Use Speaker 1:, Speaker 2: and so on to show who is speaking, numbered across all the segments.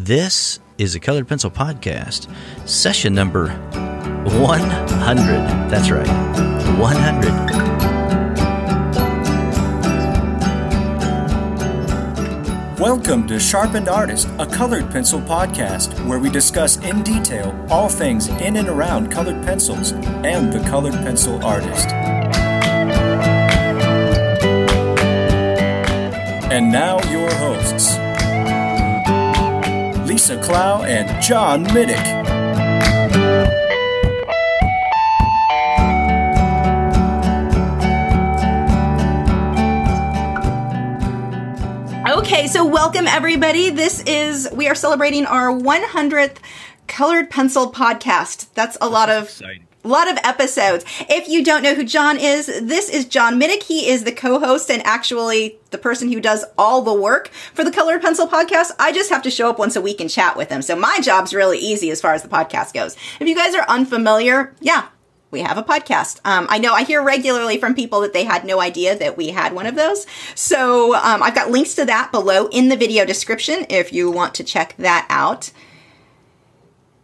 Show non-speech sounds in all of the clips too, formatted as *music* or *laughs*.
Speaker 1: This is a Colored Pencil Podcast, session number 100. That's right, 100.
Speaker 2: Welcome to Sharpened Artist, a colored pencil podcast where we discuss in detail all things in and around colored pencils and the colored pencil artist. And now, your Lisa Clough and John Middick.
Speaker 3: Okay, so welcome everybody. This is we are celebrating our 100th colored pencil podcast. That's a lot of
Speaker 1: Exciting.
Speaker 3: A lot of episodes. If you don't know who John is, this is John Middick. He is the co-host and actually the person who does all the work for the Colored Pencil podcast. I just have to show up once a week and chat with him. So my job's really easy as far as the podcast goes. If you guys are unfamiliar, yeah, we have a podcast. Um, I know I hear regularly from people that they had no idea that we had one of those. So um, I've got links to that below in the video description if you want to check that out.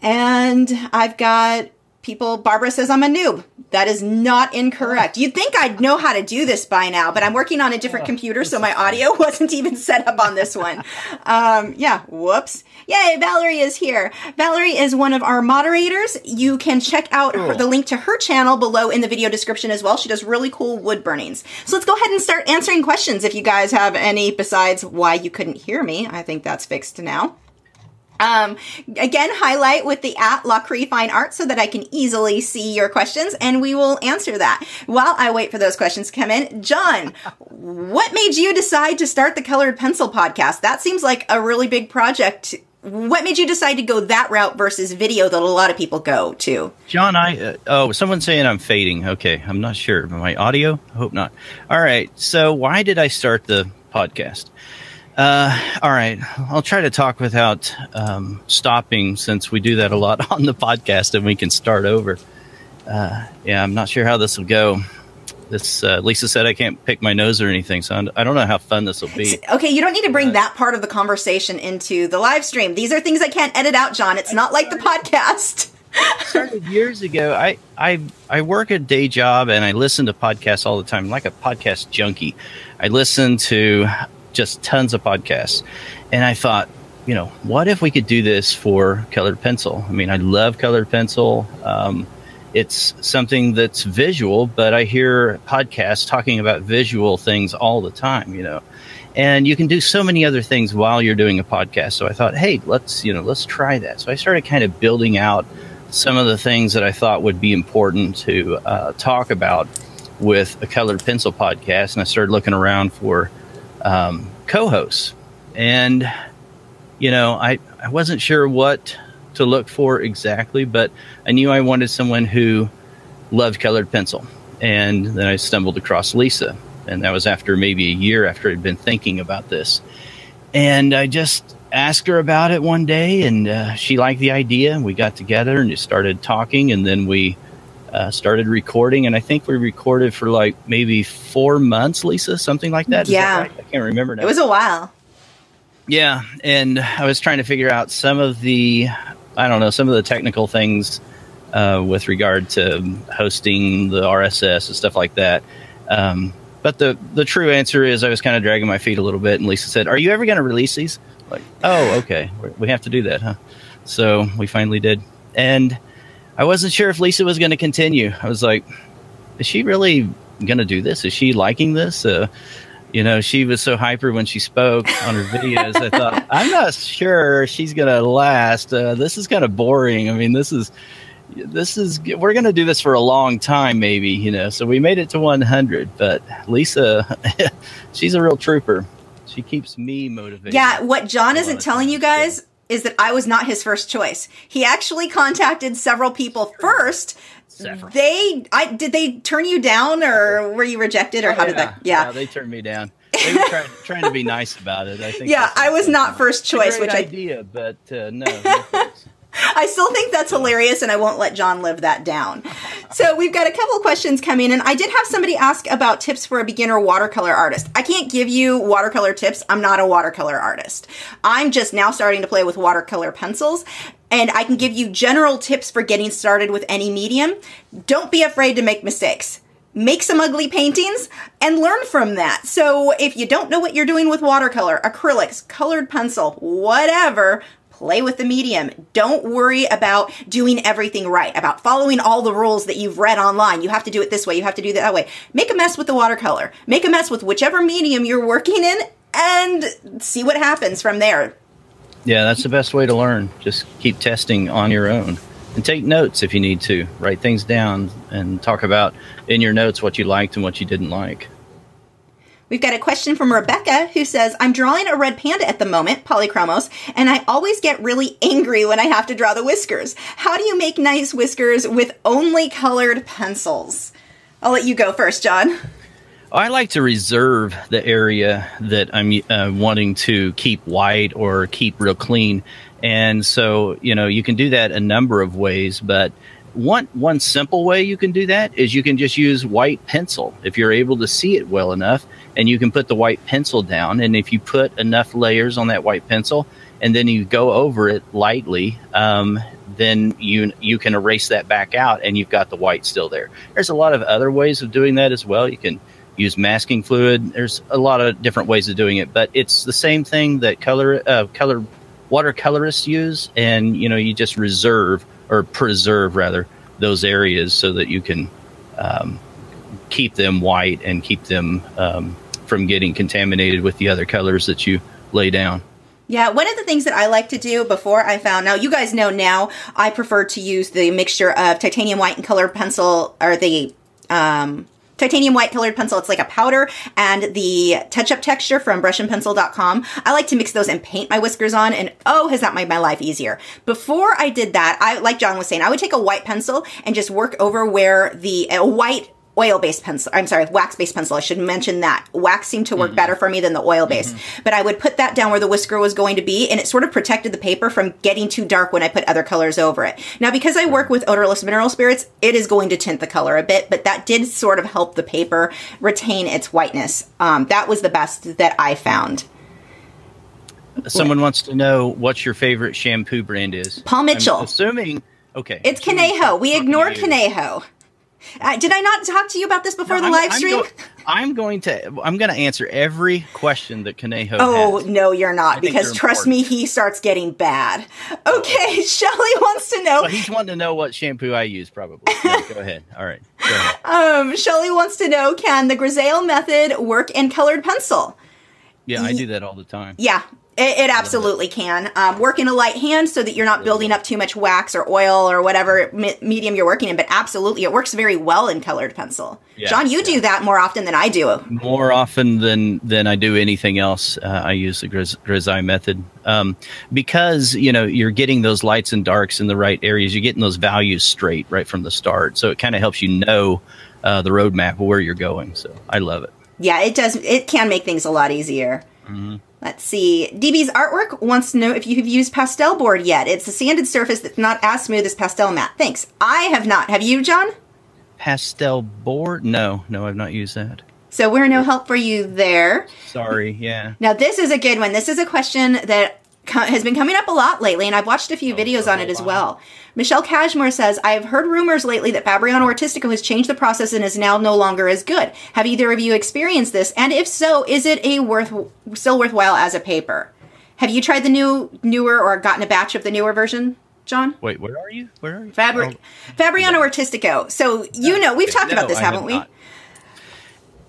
Speaker 3: And I've got people, Barbara says I'm a noob. That is not incorrect. You'd think I'd know how to do this by now, but I'm working on a different computer, so my audio *laughs* wasn't even set up on this one. Um, yeah, whoops. Yay, Valerie is here. Valerie is one of our moderators. You can check out her, the link to her channel below in the video description as well. She does really cool wood burnings. So let's go ahead and start answering questions if you guys have any besides why you couldn't hear me. I think that's fixed now. Um, again, highlight with the at Lachri Fine Art so that I can easily see your questions and we will answer that. While I wait for those questions to come in, John, what made you decide to start the Colored Pencil podcast? That seems like a really big project. What made you decide to go that route versus video that a lot of people go to?
Speaker 1: John, I uh, oh, someone's saying I'm fading. Okay, I'm not sure. My audio? I hope not. All right. So, why did I start the podcast? Uh, all right. I'll try to talk without um, stopping, since we do that a lot *laughs* on the podcast, and we can start over. Uh, yeah, I'm not sure how this will go. This uh, Lisa said I can't pick my nose or anything, so I'm- I don't know how fun this will be.
Speaker 3: Okay, you don't need to bring that part of the conversation into the live stream. These are things I can't edit out, John. It's not like the podcast.
Speaker 1: started years ago. I, I I work a day job and I listen to podcasts all the time, like a podcast junkie. I listen to just tons of podcasts, and I thought, you know, what if we could do this for colored pencil? I mean, I love colored pencil. Um, it's something that's visual, but I hear podcasts talking about visual things all the time. You know. And you can do so many other things while you're doing a podcast. So I thought, hey, let's you know, let's try that. So I started kind of building out some of the things that I thought would be important to uh, talk about with a colored pencil podcast, and I started looking around for um, co-hosts, and you know, I I wasn't sure what to look for exactly, but I knew I wanted someone who loved colored pencil, and then I stumbled across Lisa, and that was after maybe a year after I'd been thinking about this, and I just asked her about it one day, and uh, she liked the idea. and We got together and just started talking, and then we uh, started recording. And I think we recorded for like maybe four months, Lisa, something like that. Is that
Speaker 3: Yeah.
Speaker 1: right? I can't remember now.
Speaker 3: It was a while.
Speaker 1: Yeah, and I was trying to figure out some of the, I don't know, some of the technical things uh, with regard to hosting the RSS and stuff like that. Um, but the the true answer is, I was kind of dragging my feet a little bit, and Lisa said, "Are you ever going to release these?" Like, oh, okay, we have to do that, huh? So we finally did, and I wasn't sure if Lisa was going to continue. I was like, "Is she really going to do this? Is she liking this?" Uh, you know, she was so hyper when she spoke on her videos. I thought, *laughs* I'm not sure she's going to last. Uh, this is kind of boring. I mean, this is, this is, we're going to do this for a long time, maybe, you know. So we made it to 100, but Lisa, *laughs* she's a real trooper. She keeps me motivated.
Speaker 3: Yeah, what John isn't telling you
Speaker 1: times,
Speaker 3: guys is that I was not his first choice. He actually contacted several people first.
Speaker 1: Several.
Speaker 3: They, I did they turn you down or were you rejected or how did that? Yeah.
Speaker 1: they turned me down. They were trying, *laughs* trying to be nice about it. I think.
Speaker 3: Yeah, I was not first choice, which I-
Speaker 1: idea, but uh, no. *laughs* no. *laughs*
Speaker 3: I still think that's hilarious, and I won't let John live that down. So we've got a couple questions coming, and I did have somebody ask about tips for a beginner watercolor artist. I can't give you watercolor tips. I'm not a watercolor artist. I'm just now starting to play with watercolor pencils, and I can give you general tips for getting started with any medium. Don't be afraid to make mistakes make some ugly paintings and learn from that. So if you don't know what you're doing with watercolor, acrylics, colored pencil, whatever, play with the medium. Don't worry about doing everything right, about following all the rules that you've read online. You have to do it this way, you have to do it that way. Make a mess with the watercolor. Make a mess with whichever medium you're working in and see what happens from there.
Speaker 1: Yeah, that's the best way to learn. Just keep testing on your own and take notes if you need to. Write things down and talk about in your notes what you liked and what you didn't like.
Speaker 3: We've got a question from Rebecca who says, I'm drawing a red panda at the moment, polychromos, and I always get really angry when I have to draw the whiskers. How do you make nice whiskers with only colored pencils? I'll let you go first, John.
Speaker 1: I like to reserve the area that I'm uh, wanting to keep white or keep real clean. And so, you know, you can do that a number of ways, but one one simple way you can do that is you can just use white pencil if you're able to see it well enough and you can put the white pencil down. And if you put enough layers on that white pencil and then you go over it lightly um, then you you can erase that back out and you've got the white still there. There's a lot of other ways of doing that as well. You can use masking fluid. There's a lot of different ways of doing it but it's the same thing that color uh, color watercolorists use. And you know you just reserve or preserve rather those areas so that you can um, keep them white and keep them um, from getting contaminated with the other colors that you lay down.
Speaker 3: Yeah, one of the things that I like to do before I found now, you guys know now, I prefer to use the mixture of titanium white and colored pencil or the um, titanium white colored pencil. It's like a powder and the touch up texture from brushandpencil.com. I like to mix those and paint my whiskers on and oh, has that made my life easier. Before I did that, I, like John was saying, I would take a white pencil and just work over where the, white oil based pencil. I'm sorry, wax based pencil. I should mention that. Wax seemed to work mm-hmm. better for me than the oil based. Mm-hmm. But I would put that down where the whisker was going to be, and it sort of protected the paper from getting too dark when I put other colors over it. Now, because I work with odorless mineral spirits, it is going to tint the color a bit, but that did sort of help the paper retain its whiteness. Um, that was the best that I found.
Speaker 1: Someone wants to know what your favorite shampoo brand is.
Speaker 3: Paul Mitchell.
Speaker 1: I'm assuming. Okay.
Speaker 3: It's Conejo. We ignored Conejo. Uh, did I not talk to you about this before no, the I'm, live stream?
Speaker 1: I'm, go- I'm, going to. I'm going to answer every question that Conejo.
Speaker 3: Oh
Speaker 1: has.
Speaker 3: no, you're not, because trust me, he starts getting bad. Okay, oh. *laughs* Shelly wants to know.
Speaker 1: Well, he's wanting to know what shampoo I use, probably. *laughs* Go ahead. All right.
Speaker 3: Ahead. Um, Shelly wants to know: Can the Grisaille method work in colored pencil?
Speaker 1: Yeah, I do that all the time.
Speaker 3: Yeah, it, it absolutely can. Um, work in a light hand so that you're not building up too much wax or oil or whatever me- medium you're working in. But absolutely, it works very well in colored pencil. Yeah, John, you yeah. do that more often than I do.
Speaker 1: More often than than I do anything else. Uh, I use the Gris- Grisaille method um, because you know you're getting those lights and darks in the right areas. You're getting those values straight right from the start. So it kind of helps you know uh, the roadmap of where you're going. So I love it.
Speaker 3: Yeah, it does. It can make things a lot easier. Mm-hmm. Let's see. DB's artwork wants to know if you have used pastel board yet. It's a sanded surface that's not as smooth as pastel mat. Thanks. I have not. Have you, John?
Speaker 1: Pastel board? No, no, I've not used that.
Speaker 3: So we're no help for you there.
Speaker 1: Sorry, yeah.
Speaker 3: Now this is a good one. This is a question that has been coming up a lot lately, and I've watched a few oh, videos on it as well. Michelle Cashmore says, I have heard rumors lately that Fabriano Artistico has changed the process and is now no longer as good. Have either of you experienced this? And if so, is it a worth still worthwhile as a paper? Have you tried the new newer or gotten a batch of the newer version? John?
Speaker 1: Wait, where are you? Where are you?
Speaker 3: Fabri- oh. Fabriano Artistico. So you know, we've talked no, about this, haven't have we? Not.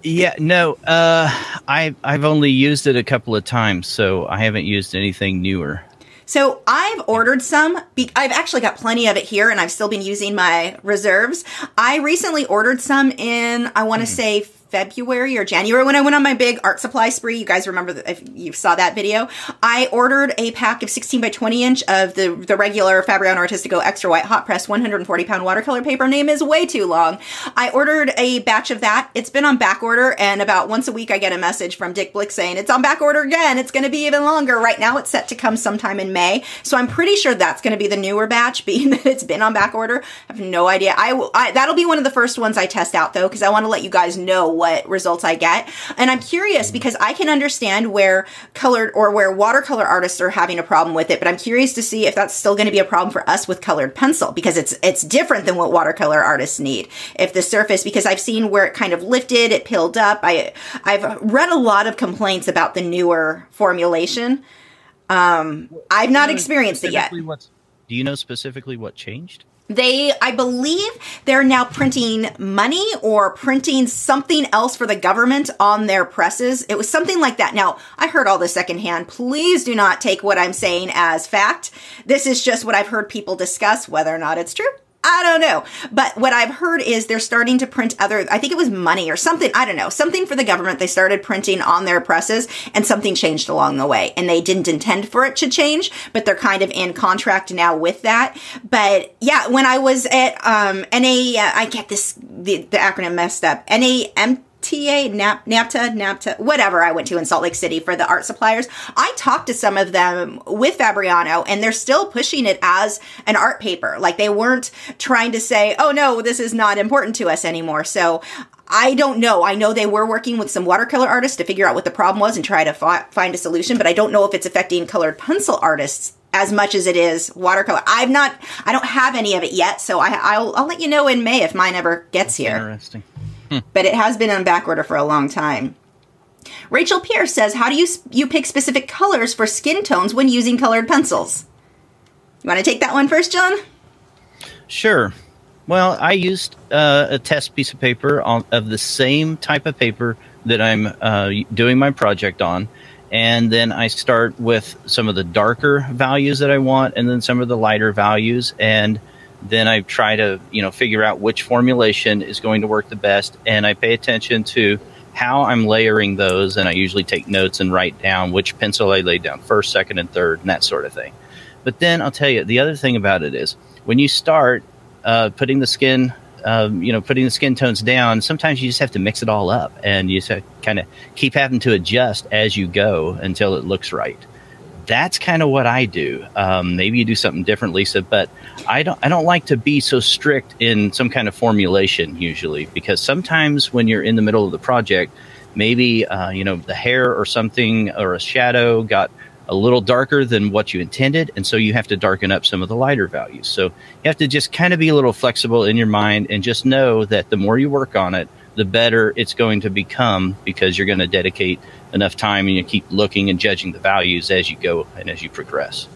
Speaker 1: Yeah, no. Uh, I I've only used it a couple of times, so I haven't used anything newer.
Speaker 3: So I've ordered some. I've actually got plenty of it here, and I've still been using my reserves. I recently ordered some in I want to mm. say February or January when I went on my big art supply spree. You guys remember that if you saw that video. I ordered a pack of 16 by 20 inch of the, the regular Fabriano Artistico Extra White Hot Press 140 pound watercolor paper. Name is way too long. I ordered a batch of that. It's been on back order and about once a week I get a message from Dick Blick saying it's on back order again. It's going to be even longer. Right now it's set to come sometime in May. So I'm pretty sure that's going to be the newer batch *laughs* being that it's been on back order. I have no idea. I will, I, that'll be one of the first ones I test out though, because I want to let you guys know what results I get. And I'm curious because I can understand where colored or where watercolor artists are having a problem with it, but I'm curious to see if that's still going to be a problem for us with colored pencil because it's it's different than what watercolor artists need. If the surface because I've seen where it kind of lifted, it peeled up. I I've read a lot of complaints about the newer formulation. Um, I've not experienced it yet.
Speaker 1: Do you know specifically what changed?
Speaker 3: They i believe they're now printing money or printing something else for the government on their presses. It was something like that. Now i heard all this secondhand. Please do not take what i'm saying as fact. This is just what i've heard people discuss whether or not it's true I don't know. But what I've heard is they're starting to print other, I think it was money or something. I don't know. Something for the government. They started printing on their presses and something changed along the way. And they didn't intend for it to change, but they're kind of in contract now with that. But yeah, when I was at, um, NA, uh, I get this, the, the acronym messed up. NAM, TA, NAP, NAPTA, NAPTA, whatever I went to in Salt Lake City for the art suppliers. I talked to some of them with Fabriano and they're still pushing it as an art paper. Like they weren't trying to say, oh no, this is not important to us anymore. So I don't know. I know they were working with some watercolor artists to figure out what the problem was and try to fi- find a solution, but I don't know if it's affecting colored pencil artists as much as it is watercolor. I've not, I don't have any of it yet, so I, will I'll let you know in May if mine ever gets here.
Speaker 1: Interesting.
Speaker 3: But it has been on back order for a long time. Rachel Pierce says, "How do you you pick specific colors for skin tones when using colored pencils?" You want to take that one first, John?
Speaker 1: Sure. Well, I used uh, a test piece of paper on, of the same type of paper that I'm uh, doing my project on, and then I start with some of the darker values that I want, and then some of the lighter values, and then I try to you know figure out which formulation is going to work the best, and I pay attention to how I'm layering those, and I usually take notes and write down which pencil I laid down first, second, and third, and that sort of thing. But then I'll tell you the other thing about it is when you start uh, putting the skin, um, you know, putting the skin tones down, sometimes you just have to mix it all up, and you just kind of keep having to adjust as you go until it looks right that's kind of what I do. Um, maybe you do something different, Lisa, but I don't. I don't like to be so strict in some kind of formulation usually because sometimes when you're in the middle of the project, maybe uh, you know the hair or something or a shadow got a little darker than what you intended, and so you have to darken up some of the lighter values. So you have to just kind of be a little flexible in your mind and just know that the more you work on it, the better it's going to become because you're going to dedicate enough time and you keep looking and judging the values as you go and as you progress.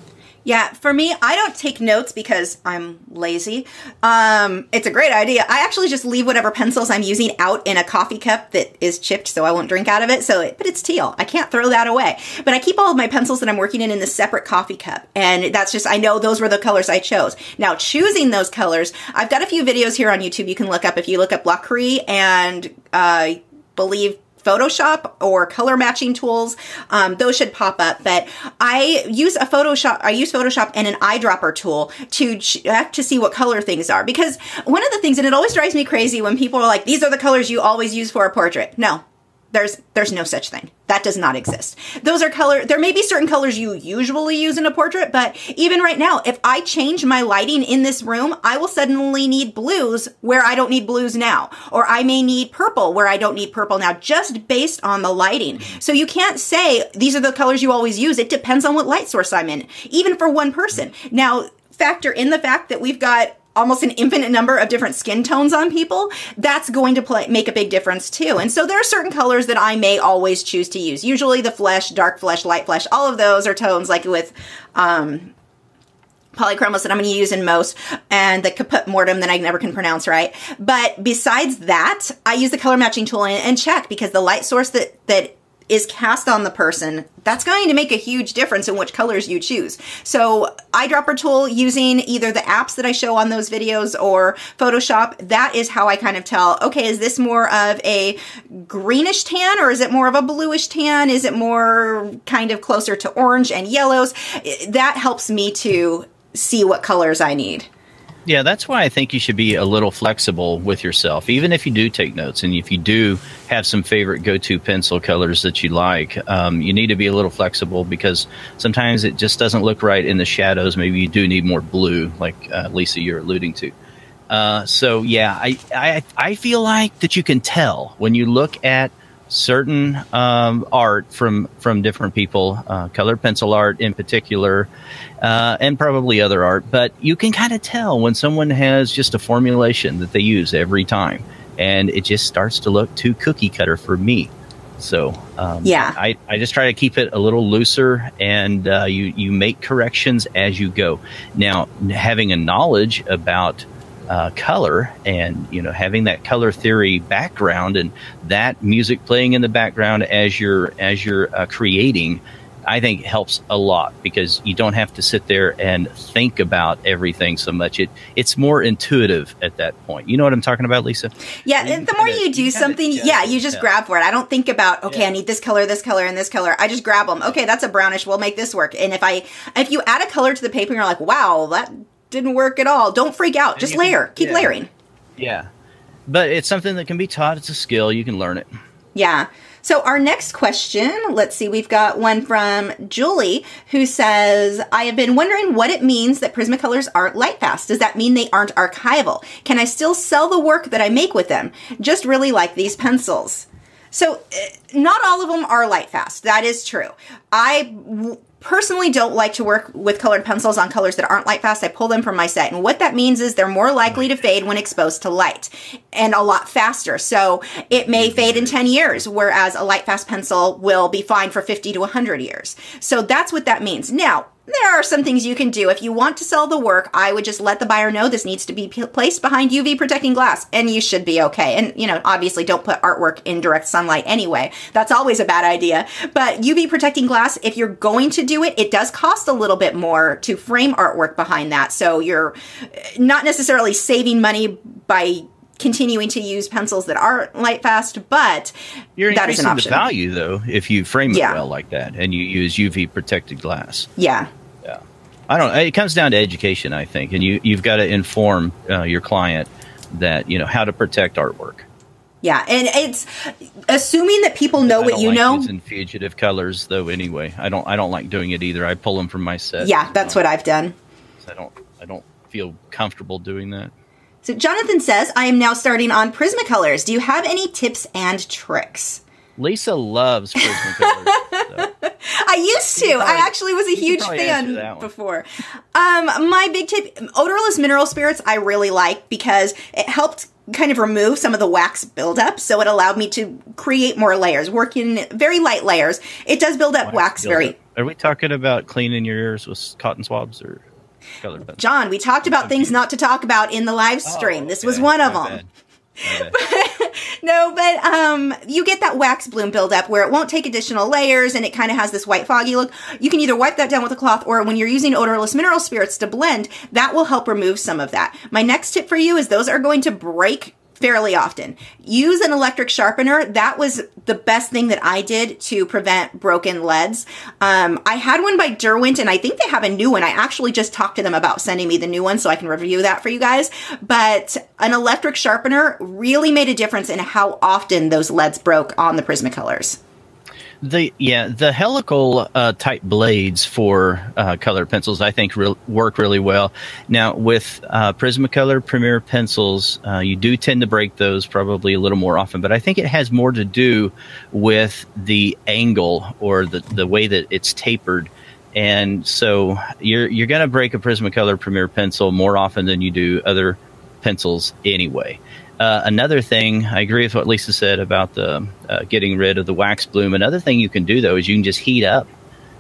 Speaker 3: Yeah, for me, I don't take notes because I'm lazy. Um, it's a great idea. I actually just leave whatever pencils I'm using out in a coffee cup that is chipped so I won't drink out of it. So, it, but it's teal. I can't throw that away. But I keep all of my pencils that I'm working in in the separate coffee cup. And that's just, I know those were the colors I chose. Now, choosing those colors, I've got a few videos here on YouTube you can look up. If you look up Lachri and, uh, believe Photoshop or color matching tools, um, those should pop up. But I use a Photoshop, I use Photoshop and an eyedropper tool to check to see what color things are. Because one of the things, and it always drives me crazy when people are like, these are the colors you always use for a portrait. No, there's there's no such thing. That does not exist. Those are color there may be certain colors you usually use in a portrait, but even right now, if I change my lighting in this room, I will suddenly need blues where I don't need blues now. Or I may need purple where I don't need purple now, just based on the lighting. So you can't say these are the colors you always use. It depends on what light source I'm in, even for one person. Now, factor in the fact that we've got almost an infinite number of different skin tones on people, that's going to play, make a big difference too. And so there are certain colors that I may always choose to use. Usually the flesh, dark flesh, light flesh, all of those are tones like with, um, polychromos that I'm going to use in most, and the caput mortem that I never can pronounce right. But besides that, I use the color matching tool and, and check because the light source that that is cast on the person, that's going to make a huge difference in which colors you choose. So eyedropper tool using either the apps that I show on those videos or Photoshop, that is how I kind of tell, okay, is this more of a greenish tan or is it more of a bluish tan? Is it more kind of closer to orange and yellows? That helps me to see what colors I need.
Speaker 1: Yeah, that's why I think you should be a little flexible with yourself, even if you do take notes and if you do have some favorite go-to pencil colors that you like. Um, you need to be a little flexible because sometimes it just doesn't look right in the shadows. Maybe you do need more blue, like uh, Lisa you're alluding to. Uh, so yeah, I, I I feel like that you can tell when you look at certain um, art from from different people, uh, colored pencil art in particular, uh, and probably other art. But you can kind of tell when someone has just a formulation that they use every time, and it just starts to look too cookie cutter for me. So um,
Speaker 3: yeah,
Speaker 1: I, I just try to keep it a little looser, and uh, you you make corrections as you go. Now, having a knowledge about uh, color and you know having that color theory background and that music playing in the background as you're as you're uh, creating I think helps a lot because you don't have to sit there and think about everything so much. It it's more intuitive at that point. You know what I'm talking about, Lisa?
Speaker 3: Yeah, the more kinda, you do you something, yeah, you just yeah. grab for it. I don't think about okay, yeah. I need this color, this color, and this color. I just grab them. Okay, that's a brownish. We'll make this work. And if I if you add a color to the paper, you're like, wow, that didn't work at all. Don't freak out. Just layer. Can, Keep
Speaker 1: yeah.
Speaker 3: layering.
Speaker 1: Yeah. But it's something that can be taught. It's a skill. You can learn it.
Speaker 3: Yeah. So our next question, let's see, we've got one from Julie who says, I have been wondering what it means that Prismacolors aren't light fast. Does that mean they aren't archival? Can I still sell the work that I make with them? Just really like these pencils. So, eh, not all of them are light fast. That is true. I personally don't like to work with colored pencils on colors that aren't light fast. I pull them from my set. And what that means is they're more likely to fade when exposed to light and a lot faster. So it may mm-hmm. fade in 10 years, whereas a light fast pencil will be fine for 50 to 100 years. So that's what that means. Now, there are some things you can do. If you want to sell the work, I would just let the buyer know this needs to be p- placed behind UV protecting glass and you should be okay. And, you know, obviously don't put artwork in direct sunlight anyway. That's always a bad idea. But UV protecting glass, if you're going to do it, it does cost a little bit more to frame artwork behind that. So you're uh, not necessarily saving money by continuing to use pencils that aren't light fast, but
Speaker 1: you're
Speaker 3: that is
Speaker 1: an
Speaker 3: option.
Speaker 1: the value though if you frame it yeah. well like that and you use UV protected glass.
Speaker 3: Yeah,
Speaker 1: I don't. It comes down to education, I think, and you you've got to inform uh, your client that you know how to protect artwork.
Speaker 3: Yeah, and it's assuming that people know what you
Speaker 1: like
Speaker 3: know.
Speaker 1: Using fugitive colors, though. Anyway, I don't. I don't like doing it either. I pull them from my set.
Speaker 3: Yeah, that's what I've done.
Speaker 1: I don't. I don't feel comfortable doing that.
Speaker 3: So Jonathan says, "I am now starting on Prismacolors. Do you have any tips and tricks?"
Speaker 1: Lisa loves Prismacolors. *laughs*
Speaker 3: so. I used to. Probably, I actually was a huge fan before. Um, my big tip: odorless mineral spirits. I really like because it helped kind of remove some of the wax buildup, so it allowed me to create more layers. work in very light layers, it does build up wax, wax very.
Speaker 1: Are we talking about cleaning your ears with cotton swabs or?
Speaker 3: John, we talked about things not to talk about in the live stream. Oh, okay. This was one of them. *laughs* *laughs* no, but um, you get that wax bloom buildup where it won't take additional layers and it kind of has this white foggy look. You can either wipe that down with a cloth or when you're using odorless mineral spirits to blend, that will help remove some of that. My next tip for you is those are going to break fairly often. Use an electric sharpener. That was the best thing that I did to prevent broken leads. Um, I had one by Derwent, and I think they have a new one. I actually just talked to them about sending me the new one so I can review that for you guys. But an electric sharpener really made a difference in how often those leads broke on the Prismacolors.
Speaker 1: The yeah, the helical uh, type blades for uh, colored pencils, I think, re- work really well. Now with uh, Prismacolor Premier pencils, uh, you do tend to break those probably a little more often, but I think it has more to do with the angle or the the way that it's tapered. And so you're you're going to break a Prismacolor Premier pencil more often than you do other pencils anyway. Uh, another thing, I agree with what Lisa said about the uh, getting rid of the wax bloom. Another thing you can do though is you can just heat up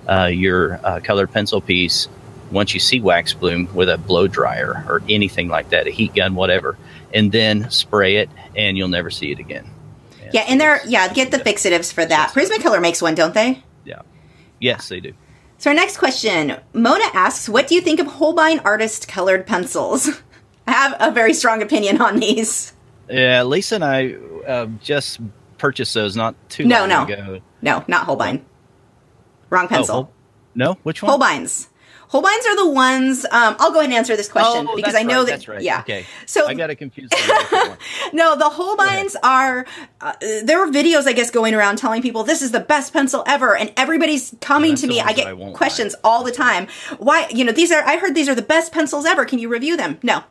Speaker 1: uh, your uh, colored pencil piece once you see wax bloom with a blow dryer or anything like that, a heat gun, whatever, and then spray it, and you'll never see it again.
Speaker 3: Yeah, and they're yeah, get the fixatives for that. Prismacolor makes one, don't they?
Speaker 1: Yeah. Yes, they do.
Speaker 3: So our next question, Mona asks, "What do you think of Holbein artist colored pencils?" *laughs* I have a very strong opinion on these.
Speaker 1: Yeah, Lisa and I uh, just purchased those not too
Speaker 3: No,
Speaker 1: long
Speaker 3: no.
Speaker 1: ago.
Speaker 3: No, not Holbein. Wrong pencil.
Speaker 1: Oh, Hol- no, which one?
Speaker 3: Holbeins. Holbeins are the ones. Um, I'll go ahead and answer this question
Speaker 1: Oh,
Speaker 3: because I know
Speaker 1: right,
Speaker 3: that.
Speaker 1: that's right.
Speaker 3: Yeah.
Speaker 1: Okay.
Speaker 3: So
Speaker 1: I got it confused. with a different one. *laughs*
Speaker 3: no, the Holbeins are. Uh, there are videos, I guess, going around telling people this is the best pencil ever, and everybody's coming to me. I get
Speaker 1: I
Speaker 3: questions all the time. Why? You know, these are. I heard these are the best pencils ever. Can you review them? No.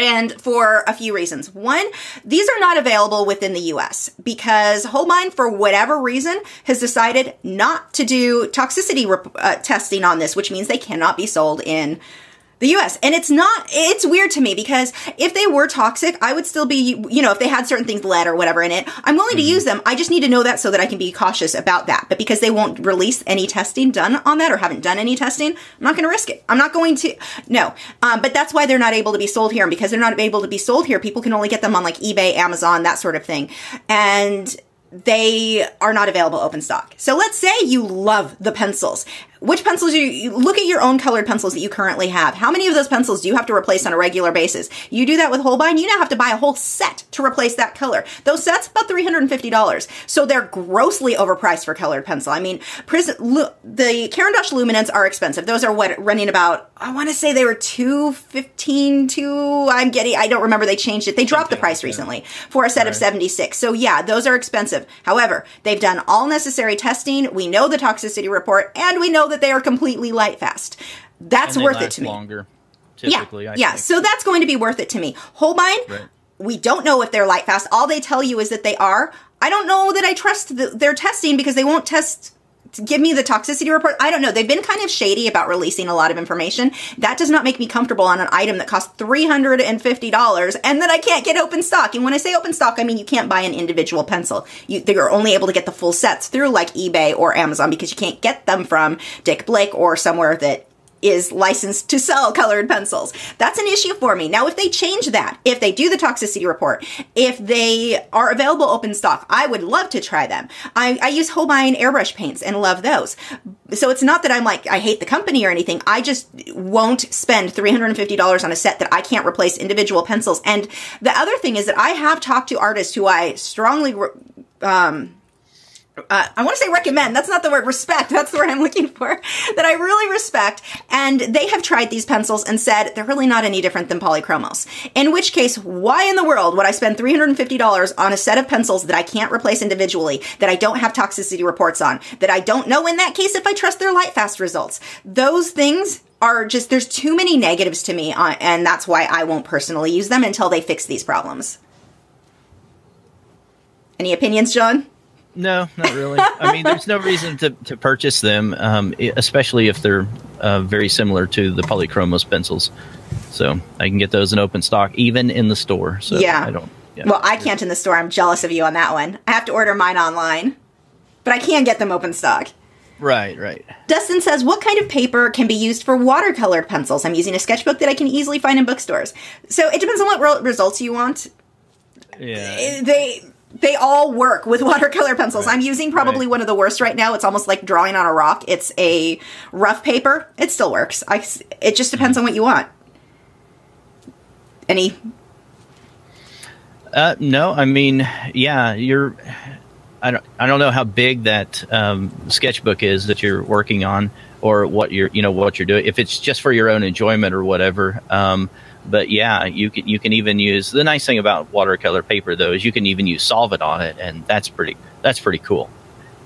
Speaker 3: And for a few reasons. One, these are not available within the US because Holbein, for whatever reason, has decided not to do toxicity rep- uh, testing on this, which means they cannot be sold in the US. And it's not, it's weird to me because if they were toxic, I would still be, you know, if they had certain things, lead or whatever in it, I'm willing to use them. I just need to know that so that I can be cautious about that. But because they won't release any testing done on that or haven't done any testing, I'm not going to risk it. I'm not going to, no. Um, but that's why they're not able to be sold here. And because they're not able to be sold here, people can only get them on like eBay, Amazon, that sort of thing. And they are not available open stock. So let's say you love the pencils. Which pencils you, you look at your own colored pencils that you currently have. How many of those pencils do you have to replace on a regular basis? You do that with Holbein, you now have to buy a whole set to replace that color. Those sets about $350. So they're grossly overpriced for colored pencil. I mean, the Caran d'Ache Luminance are expensive. Those are what running about I want to say they were 215 to I'm getting I don't remember they changed it. They dropped the price
Speaker 1: yeah.
Speaker 3: recently for a set of 76. So yeah, those are expensive. However, they've done all necessary testing. We know the toxicity report and we know that they are completely light fast. That's worth it to me.
Speaker 1: Longer, typically.
Speaker 3: yeah,
Speaker 1: I
Speaker 3: yeah.
Speaker 1: think.
Speaker 3: So that's going to be worth it to me. Holbein,
Speaker 1: Right.
Speaker 3: we don't know if they're light fast. All they tell you is that they are. I don't know that I trust the, their testing because they won't test. Give me the toxicity report. I don't know. They've been kind of shady about releasing a lot of information. That does not make me comfortable on an item that costs $350 and that I can't get open stock. And when I say open stock, I mean you can't buy an individual pencil. You, you're only able to get the full sets through like eBay or Amazon because you can't get them from Dick Blick or somewhere that is licensed to sell colored pencils. That's an issue for me. Now, if they change that, if they do the toxicity report, if they are available open stock, I would love to try them. I, I use Holbein airbrush paints and love those. So it's not that I'm like, I hate the company or anything. I just won't spend $350 on a set that I can't replace individual pencils. And the other thing is that I have talked to artists who I strongly, um, uh, I want to say recommend. That's not the word. Respect. *laughs* That's the word I'm looking for. *laughs* That I really respect. And they have tried these pencils and said they're really not any different than polychromos. In which case, why in the world would I spend $350 on a set of pencils that I can't replace individually, that I don't have toxicity reports on, that I don't know in that case if I trust their light fast results? Those things are just, there's too many negatives to me, uh, and that's why I won't personally use them until they fix these problems. Any opinions, John?
Speaker 1: No, not really. I mean, there's no reason to, to purchase them, um, especially if they're uh, very similar to the Polychromos pencils. So I can get those in open stock, even in the store. So
Speaker 3: Yeah.
Speaker 1: I don't. Yeah.
Speaker 3: Well, I can't in the store. I'm jealous of you on that one. I have to order mine online, but I can get them open stock.
Speaker 1: right, right.
Speaker 3: Dustin says, What kind of paper can be used for watercolored pencils? I'm using a sketchbook that I can easily find in bookstores. So it depends on what re- results you want.
Speaker 1: Yeah.
Speaker 3: Eh, They. They all work with *laughs* watercolor pencils.
Speaker 1: Right.
Speaker 3: I'm using probably
Speaker 1: Right.
Speaker 3: one of the worst right now. It's almost like drawing on a rock. It's a rough paper. It still works. I, it just depends on what you want. Any
Speaker 1: Uh, no, I mean, yeah, you're. I don't. I don't know how big that um, sketchbook is that you're working on, or what you're, you know, what you're doing. If it's just for your own enjoyment or whatever. Um, but yeah, you can you can even use the nice thing about watercolor paper though is you can even use solvent on it, and that's pretty that's pretty cool.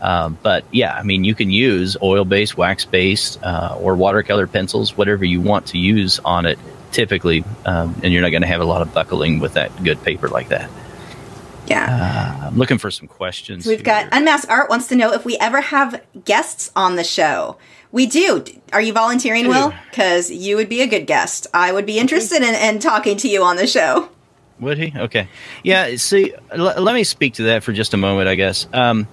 Speaker 1: Um, but yeah, I mean, you can use oil based, wax based, uh, or watercolor pencils, whatever you want to use on it. Typically, um, and you're not going to have a lot of buckling with that good paper like that.
Speaker 3: yeah.
Speaker 1: Uh, I'm looking for some questions.
Speaker 3: We've got
Speaker 1: here.
Speaker 3: Unmasked Art wants to know if we ever have guests on the show. We do. Are you volunteering, Will? Because you would be a good guest. I would be interested in, in talking to you on the show.
Speaker 1: Would he? Okay. Yeah. See, l- let me speak to that for just a moment. I guess. Um,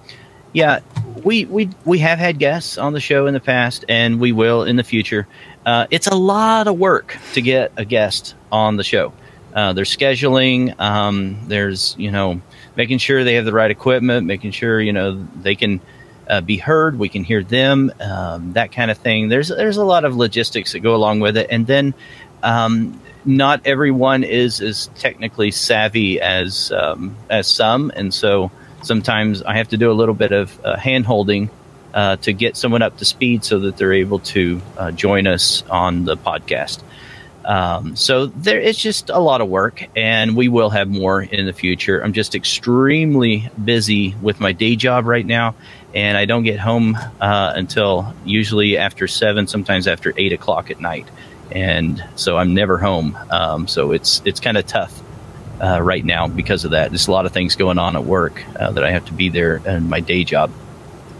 Speaker 1: yeah, we we we have had guests on the show in the past, and we will in the future. Uh, it's a lot of work to get a guest on the show. uh, their scheduling. Um, there's you know making sure they have the right equipment, making sure you know they can uh, be heard, we can hear them, um, that kind of thing. There's there's a lot of logistics that go along with it, and then um, not everyone is as technically savvy as um, as some, and so sometimes I have to do a little bit of uh, hand holding uh, to get someone up to speed so that they're able to uh, join us on the podcast. Um, so there is just a lot of work, and we will have more in the future. I'm just extremely busy with my day job right now, and I don't get home uh, until usually after seven, sometimes after eight o'clock at night, and so I'm never home. Um, so it's it's kind of tough uh, right now because of that. There's a lot of things going on at work uh, that I have to be there in my day job.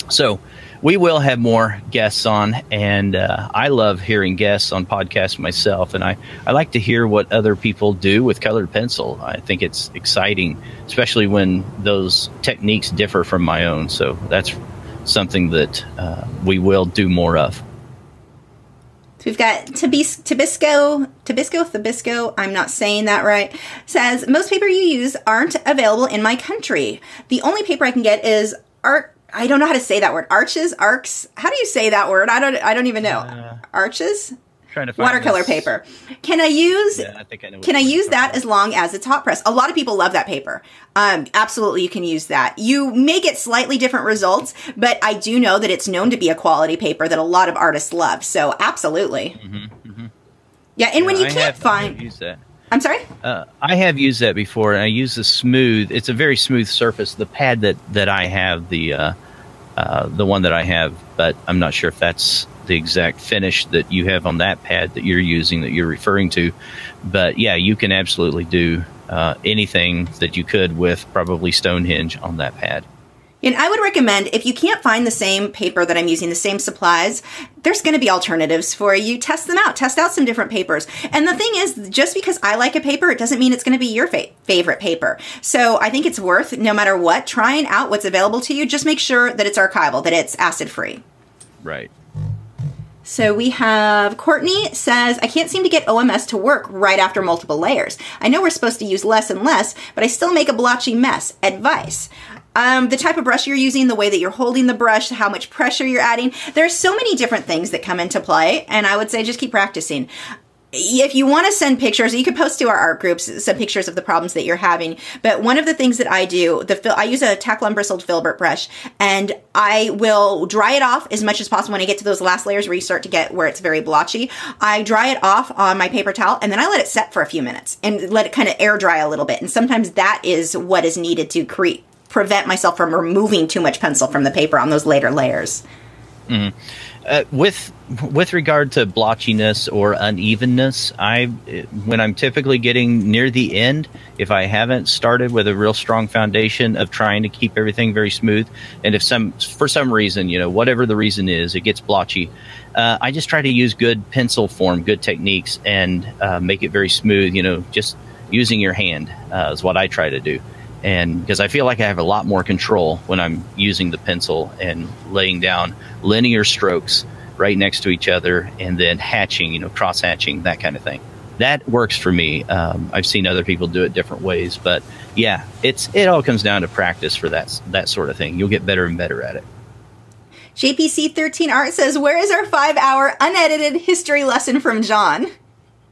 Speaker 1: So we will have more guests on, and uh, I love hearing guests on podcasts myself, and I, I like to hear what other people do with colored pencil. I think it's exciting, especially when those techniques differ from my own. So that's something that uh, we will do more of.
Speaker 3: We've got Tabis- Tabisco, Tabisco, Tabisco, I'm not saying that right, says, most paper you use aren't available in my country. The only paper I can get is art I don't know how to say that word. Arches, arcs. How do you say that word? I don't. I don't even know. Uh, Arches.
Speaker 1: Trying to
Speaker 3: watercolor this. paper. Can I use? Yeah, I think I know. Can I use that as long as it's hot press? A lot of people love that paper. Um, absolutely, you can use that. You may get slightly different results, but I do know that it's known to be a quality paper that a lot of artists love. So absolutely. Mm-hmm, mm-hmm. Yeah, and yeah, when you I can't have, find. I'm sorry.
Speaker 1: Uh, I have used that before, and I use the smooth. It's a very smooth surface. The pad that that I have, the uh, uh, the one that I have, but I'm not sure if that's the exact finish that you have on that pad that you're using that you're referring to. But yeah, you can absolutely do uh, anything that you could with probably Stonehenge on that pad.
Speaker 3: And I would recommend if you can't find the same paper that I'm using, the same supplies, there's going to be alternatives for you. Test them out. Test out some different papers. And the thing is, just because I like a paper, it doesn't mean it's going to be your fa- favorite paper. So I think it's worth, no matter what, trying out what's available to you. Just make sure that it's archival, that it's acid free.
Speaker 1: Right.
Speaker 3: So we have Courtney says, I can't seem to get OMS to work right after multiple layers. I know we're supposed to use less and less, but I still make a blotchy mess. Advice. Um, the type of brush you're using, the way that you're holding the brush, how much pressure you're adding. There's so many different things that come into play, and I would say just keep practicing. If you want to send pictures, you could post to our art groups some pictures of the problems that you're having. But one of the things that I do, the I use a tack bristled filbert brush, and I will dry it off as much as possible when I get to those last layers where you start to get where it's very blotchy. I dry it off on my paper towel, and then I let it set for a few minutes and let it kind of air dry a little bit. And sometimes that is what is needed to create prevent myself from removing too much pencil from the paper on those later layers.
Speaker 1: Mm. Uh, with with regard to blotchiness or unevenness, I when I'm typically getting near the end, if I haven't started with a real strong foundation of trying to keep everything very smooth, and if some for some reason, you know, whatever the reason is, it gets blotchy, uh, I just try to use good pencil form, good techniques, and uh, make it very smooth. You know, just using your hand uh, is what I try to do and because I feel like I have a lot more control when I'm using the pencil and laying down linear strokes right next to each other and then hatching, you know, cross hatching, that kind of thing. That works for me. Um, I've seen other people do it different ways, but yeah, it's it all comes down to practice for that that sort of thing. You'll get better and better at it.
Speaker 3: JPC 13 Art says, Where is our five hour unedited history lesson from John?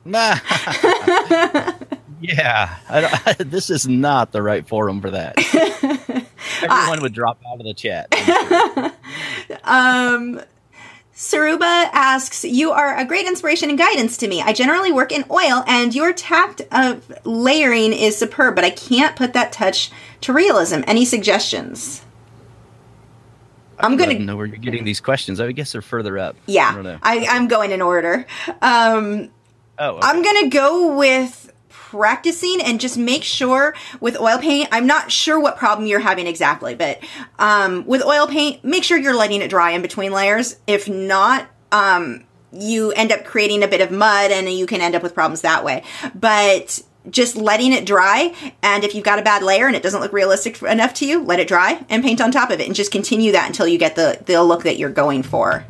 Speaker 3: *laughs*
Speaker 1: Yeah, I, I, *laughs* this is not the right forum for that. *laughs* Everyone would drop out of the chat. *laughs*
Speaker 3: um, Saruba asks, You are a great inspiration and guidance to me. I generally work in oil, and your tact of layering is superb, but I can't put that touch to realism. Any suggestions?
Speaker 1: I'm gonna know where you're getting these questions. I guess they're further up.
Speaker 3: Yeah, I am going in order. Um, oh, okay. I'm gonna go with practicing and just make sure with oil paint, I'm not sure what problem you're having exactly, but um, with oil paint, make sure you're letting it dry in between layers. If not, um, you end up creating a bit of mud and you can end up with problems that way. But just letting it dry and if you've got a bad layer and it doesn't look realistic enough to you let it dry and paint on top of it and just continue that until you get the the look that you're going for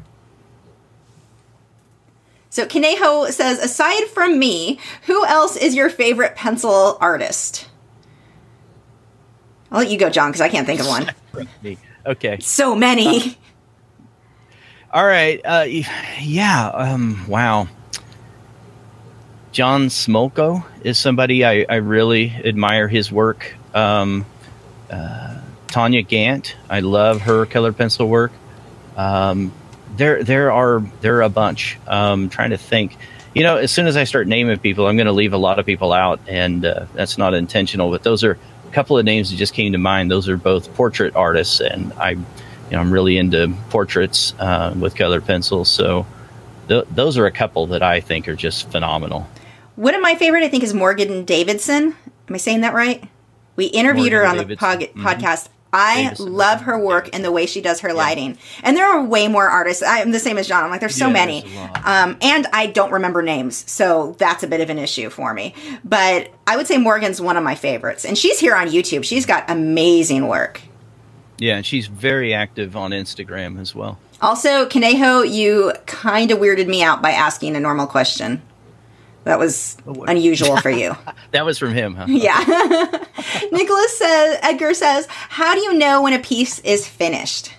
Speaker 3: So Kineho says, aside from me, who else is your favorite pencil artist? I'll let you go, John, because I can't think of one. *laughs*
Speaker 1: okay.
Speaker 3: So many.
Speaker 1: All right. Uh, yeah. Um, wow. John Smolko is somebody I, I really admire his work. Um, uh, Tanya Gant, I love her colored pencil work. Um, there, there are there are a bunch. Um, trying to think. You know, as soon as I start naming people, I'm going to leave a lot of people out, and uh, that's not intentional. But those are a couple of names that just came to mind. Those are both portrait artists, and I, you know, I'm really into portraits uh, with colored pencils. So th- those are a couple that I think are just phenomenal.
Speaker 3: One of my favorite, I think, is Morgan Davidson. Am I saying that right? We interviewed Morgan her on Davidson. the pod- mm-hmm. podcast. I love her work and the way she does her yeah. lighting. And there are way more artists. I'm the same as John. I'm like, there's so yeah, many. There's um, and I don't remember names. So that's a bit of an issue for me. But I would say Morgan's one of my favorites. And she's here on YouTube. She's got amazing work.
Speaker 1: Yeah, and she's very active on Instagram as well.
Speaker 3: Also, Kaneho, you kind of weirded me out by asking a normal question. That was unusual for you. *laughs*
Speaker 1: that was from him, huh? *laughs*
Speaker 3: Yeah. *laughs* Nicholas says, Edgar says, How do you know when a piece is finished?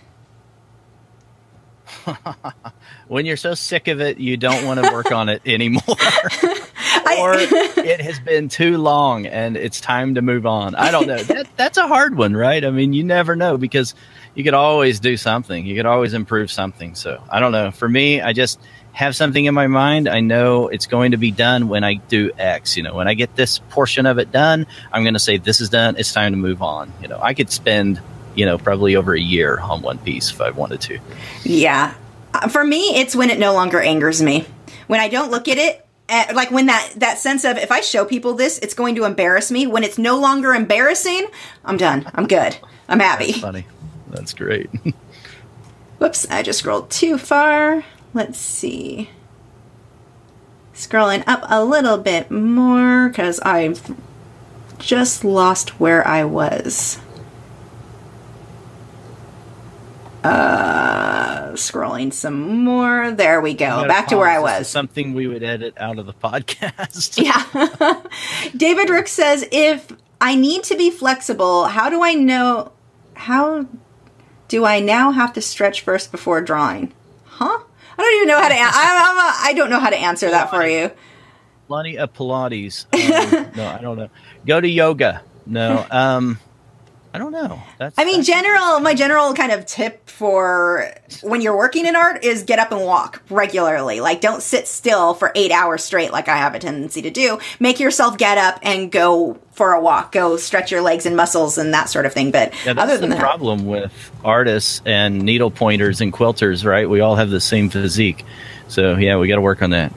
Speaker 1: when you're so sick of it, you don't want to work on it anymore. or it has been too long and it's time to move on. I don't know. That, that's a hard one, right? I mean, you never know because you could always do something, you could always improve something. So I don't know. For me, I just have something in my mind. I know it's going to be done when I do X. You know, when I get this portion of it done, I'm going to say this is done. It's time to move on. You know, I could spend you know probably over a year on one piece if I wanted to.
Speaker 3: Yeah, uh, for me, it's when it no longer angers me. When I don't look at it. Uh, like when that that sense of if I show people this, it's going to embarrass me. When it's no longer embarrassing, I'm done. I'm good. I'm happy.
Speaker 1: That's funny. That's great. *laughs*
Speaker 3: Whoops! I just scrolled too far. Let's see. Scrolling up a little bit more because I've just lost where I was. Uh, scrolling some more. There we go. Back to where I was.
Speaker 1: Something we would edit out of the podcast.
Speaker 3: yeah. *laughs* David Rook says if I need to be flexible, how do I know? How do I now have to stretch first before drawing? Huh? I don't even know how to. An- *laughs* I'm, I'm a, I don't know how to answer that for you.
Speaker 1: Plenty of Pilates. Um, *laughs* no, I don't know. Go to yoga. No. Um, I don't know.
Speaker 3: That's. I mean, general. My general kind of tip for when you're working in art is get up and walk regularly. Like, don't sit still for eight hours straight, like I have a tendency to do. Make yourself get up and go for a walk. Go stretch your legs and muscles and that sort of thing. But
Speaker 1: yeah, other than the that, problem with artists and needle pointers and quilters, right? We all have the same physique, so yeah, we got to work on that.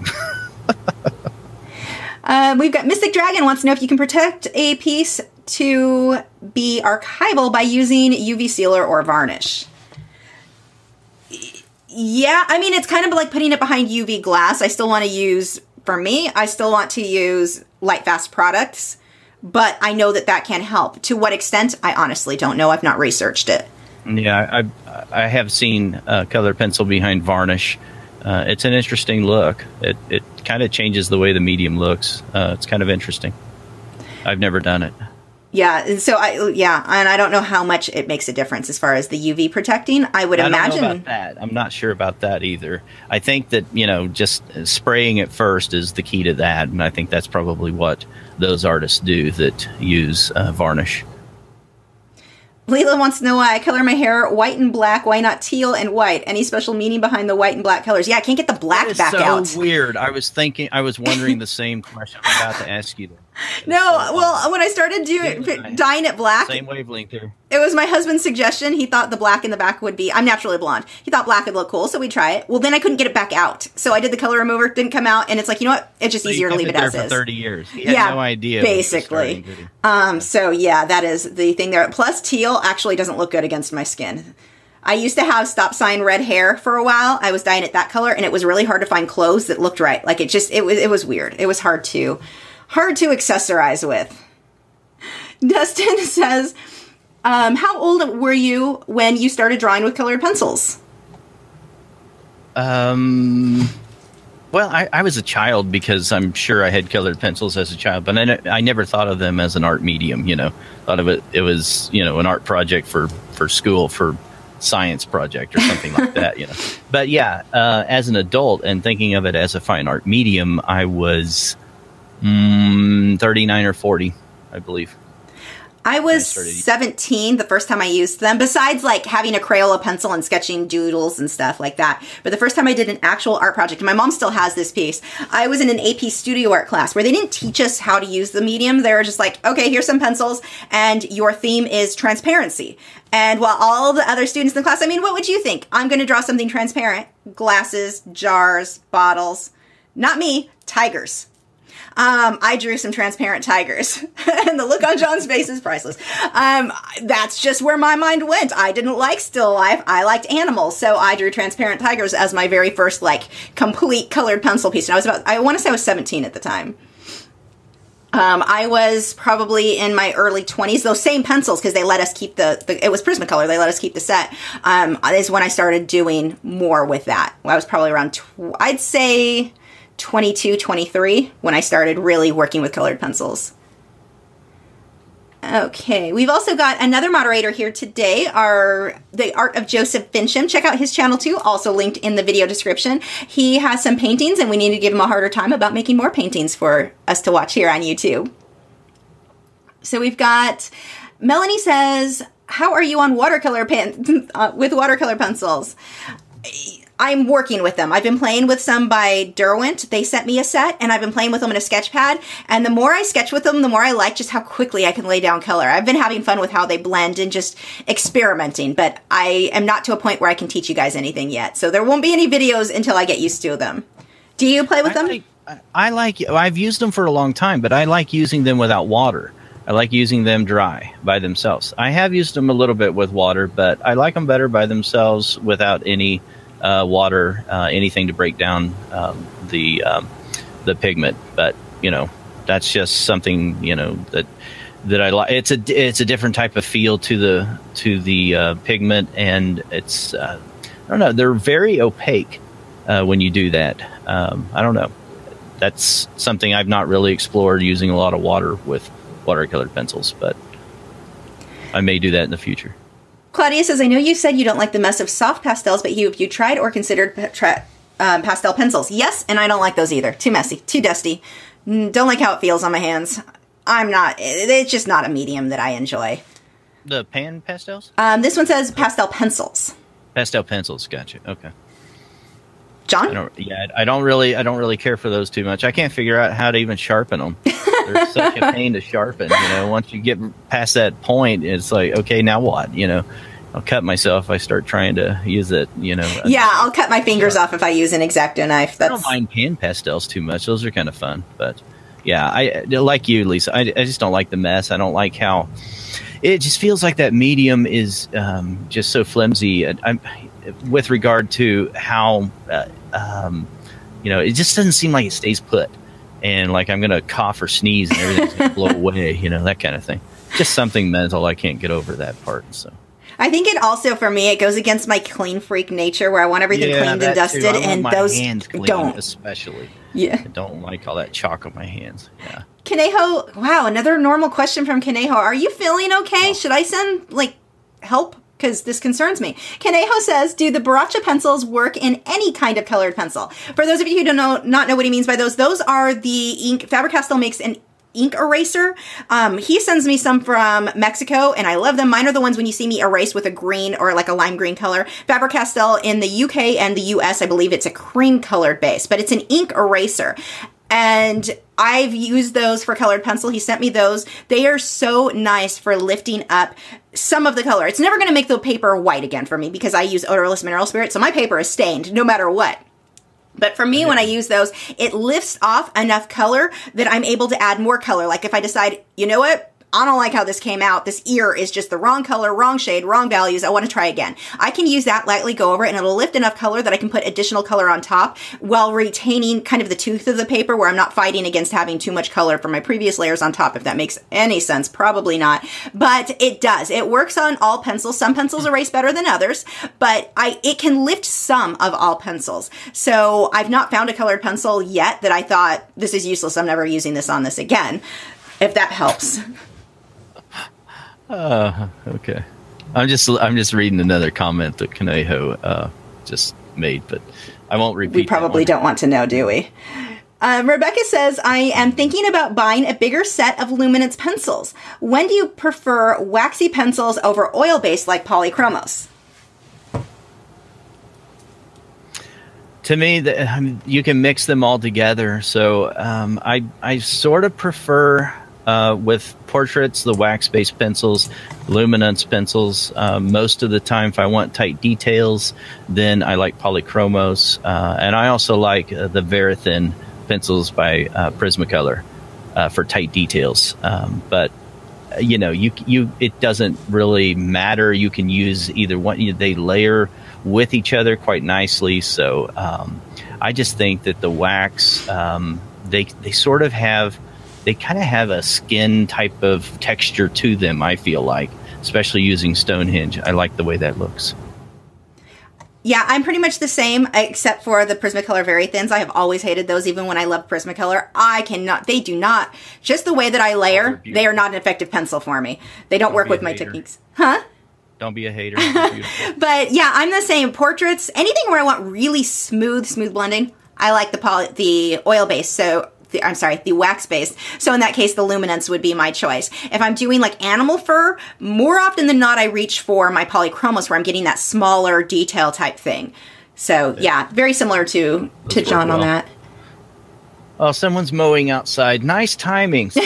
Speaker 3: Uh, *laughs* we've got Mystic Dragon wants to know if you can protect a piece to be archival by using UV sealer or varnish. Yeah, I mean, it's kind of like putting it behind UV glass. I still want to use, for me, I still want to use Lightfast products, but I know that that can help. To what extent, I honestly don't know. I've not researched it.
Speaker 1: Yeah, I I have seen uh, colored pencil behind varnish. Uh, it's an interesting look. It it kind of changes the way the medium looks. Uh, it's kind of interesting. I've never done it.
Speaker 3: Yeah, so I yeah, and I don't know how much it makes a difference as far as the UV protecting. I would
Speaker 1: I
Speaker 3: imagine
Speaker 1: about that. I'm not sure about that either. I think that you know just spraying it first is the key to that, and I think that's probably what those artists do that use uh, varnish.
Speaker 3: Leela wants to know why I color my hair white and black. Why not teal and white? Any special meaning behind the white and black colors? Yeah, I can't get the black back
Speaker 1: so
Speaker 3: out.
Speaker 1: Weird. I was thinking. I was wondering the same question. I'm about to ask you. *laughs*
Speaker 3: no, well, when I started doing dyeing it black,
Speaker 1: same wavelength here.
Speaker 3: It was my husband's suggestion. He thought the black in the back would be. I'm naturally blonde. He thought black would look cool, so we try it. Well, then I couldn't get it back out, so I did the color remover. Didn't come out, and it's like you know what? It's just so easier to leave it,
Speaker 1: it
Speaker 3: as
Speaker 1: for
Speaker 3: is.
Speaker 1: Thirty years. yeah, no idea.
Speaker 3: Basically. Um. So yeah, that is the thing there. Plus, teal actually doesn't look good against my skin. I used to have stop sign red hair for a while. I was dyeing it that color, and it was really hard to find clothes that looked right. Like it just it was it was weird. It was hard to hard to accessorize with. Dustin *laughs* says, um, How old were you when you started drawing with colored pencils?
Speaker 1: Um, Well, I, I was a child because I'm sure I had colored pencils as a child, but I, I never thought of them as an art medium. You know, thought of it it was you know an art project for for school for science project or something like *laughs* that. You know, but yeah, uh, as an adult and thinking of it as a fine art medium, I was mm, 39 or 40, I believe.
Speaker 3: I was 17 the first time I used them, besides like having a Crayola pencil and sketching doodles and stuff like that. But the first time I did an actual art project, and my mom still has this piece, I was in an AP studio art class where they didn't teach us how to use the medium. They were just like, okay, here's some pencils, and your theme is transparency. And while all the other students in the class, I mean, what would you think? I'm going to draw something transparent glasses, jars, bottles. Not me, tigers. Um, I drew some transparent tigers, *laughs* and the look on John's face is priceless. Um, that's just where my mind went. I didn't like still life. I liked animals, so I drew transparent tigers as my very first like complete colored pencil piece. And I was about, I want to say I was 17 at the time. Um, I was probably in my early 20s. Those same pencils, because they let us keep the, the, it was Prismacolor. They let us keep the set. Um, is when I started doing more with that. I was probably around, tw- I'd say 22, 23 when I started really working with colored pencils. Okay, we've also got another moderator here today, our the art of Joseph Fincham. Check out his channel too, also linked in the video description. He has some paintings, and we need to give him a harder time about making more paintings for us to watch here on YouTube. So we've got Melanie says, "How are you on watercolor pen *laughs* uh, with watercolor pencils?" I'm working with them. I've been playing with some by Derwent. They sent me a set and I've been playing with them in a sketch pad. And the more I sketch with them, the more I like just how quickly I can lay down color. I've been having fun with how they blend and just experimenting, but I am not to a point where I can teach you guys anything yet. So there won't be any videos until I get used to them. Do you play with
Speaker 1: I
Speaker 3: them?
Speaker 1: I like, I've used them for a long time, but I like using them without water. I like using them dry by themselves. I have used them a little bit with water, but I like them better by themselves without any uh, water, uh, anything to break down um, the um, the pigment. But you know, that's just something you know that that I like. It's a it's a different type of feel to the to the uh, pigment, and it's uh, I don't know. They're very opaque uh, when you do that. Um, I don't know. That's something I've not really explored using a lot of water with watercolor pencils, but I may do that in the future.
Speaker 3: Claudia says, I know you said you don't like the mess of soft pastels, but you, have you tried or considered tra- um, pastel pencils? Yes, and I don't like those either. Too messy, too dusty. Don't like how it feels on my hands. I'm not, it's just not a medium that I enjoy.
Speaker 1: The pan pastels?
Speaker 3: Um, this one says pastel pencils.
Speaker 1: Pastel pencils, gotcha. Okay.
Speaker 3: John?
Speaker 1: I don't, yeah, I don't really, I don't really care for those too much. I can't figure out how to even sharpen them. They're *laughs* such a pain to sharpen. You know, once you get past that point, it's like, okay, now what? You know, I'll cut myself if I start trying to use it. You know.
Speaker 3: Yeah, I'll cut my fingers off if I use an X-Acto knife. That's...
Speaker 1: I don't mind pan pastels too much; those are kind of fun. But yeah, I like you, Lisa. I, I just don't like the mess. I don't like how it just feels like that medium is um, just so flimsy. I'm, with regard to how uh, um, you know, it just doesn't seem like it stays put. And like I'm gonna cough or sneeze and everything's gonna blow *laughs* away, you know, that kind of thing. Just something mental. I can't get over that part. So
Speaker 3: I think it also for me it goes against my clean freak nature where I want everything
Speaker 1: yeah,
Speaker 3: cleaned and dusted, and those
Speaker 1: clean,
Speaker 3: don't
Speaker 1: especially.
Speaker 3: Yeah,
Speaker 1: I don't like all that chalk on my hands. Yeah.
Speaker 3: Conejo, wow, another normal question from Conejo. Are you feeling okay? Oh. Should I send like help because this concerns me. Conejo says, do the Baracha pencils work in any kind of colored pencil? For those of you who don't know, not know what he means by those, those are the ink, Faber-Castell makes an ink eraser. Um, he sends me some from Mexico and I love them. Mine are the ones when you see me erase with a green or like a lime green color. Faber-Castell in the UK and the US, I believe it's a cream colored base, but it's an ink eraser. And I've used those for colored pencil. He sent me those. They are so nice for lifting up some of the color. It's never going to make the paper white again for me because I use odorless mineral spirit. So my paper is stained no matter what. But for me, okay. when I use those, it lifts off enough color that I'm able to add more color. Like if I decide, you know what? I don't like how this came out. This ear is just the wrong color, wrong shade, wrong values. I want to try again. I can use that lightly, go over it, and it'll lift enough color that I can put additional color on top while retaining kind of the tooth of the paper where I'm not fighting against having too much color from my previous layers on top, if that makes any sense. Probably not. But it does. It works on all pencils. Some pencils erase better than others, but I it can lift some of all pencils. So I've not found a colored pencil yet that I thought this is useless. I'm never using this on this again. If that helps.
Speaker 1: Uh, okay. I'm just I'm just reading another comment that Conejo uh, just made, but I won't repeat.
Speaker 3: We probably don't want to know, do we? Um, Rebecca says, I am thinking about buying a bigger set of luminance pencils. When do you prefer waxy pencils over oil based like polychromos?
Speaker 1: to me, the, um, you can mix them all together. So um, I I sort of prefer uh, with portraits the wax based pencils, luminance pencils. Uh, most of the time, if I want tight details, then I like polychromos, uh, and I also like uh, the Verithin pencils by uh, Prismacolor uh, for tight details. Um, but you know, you you it doesn't really matter. You can use either one. They layer with each other quite nicely. So um, I just think that the wax um, they they sort of have they kind of have a skin type of texture to them. I feel like, especially using Stonehenge, I like the way that looks.
Speaker 3: Yeah, I'm pretty much the same, except for the Prismacolor Verithins. I have always hated those, even when I love Prismacolor. I cannot, they do not, just the way that I layer, oh, they are not an effective pencil for me. They don't, don't work with my hater. techniques. Huh?
Speaker 1: Don't be a hater. *laughs*
Speaker 3: but yeah, I'm the same. Portraits, anything where I want really smooth, smooth blending, I like the poly, the oil base. So the, I'm sorry, the wax based. So in that case, the luminance would be my choice. If I'm doing like animal fur, more often than not, I reach for my polychromos where I'm getting that smaller detail type thing. So yeah, very similar to to John well. on that.
Speaker 1: Oh, someone's mowing outside. Nice timing. *laughs*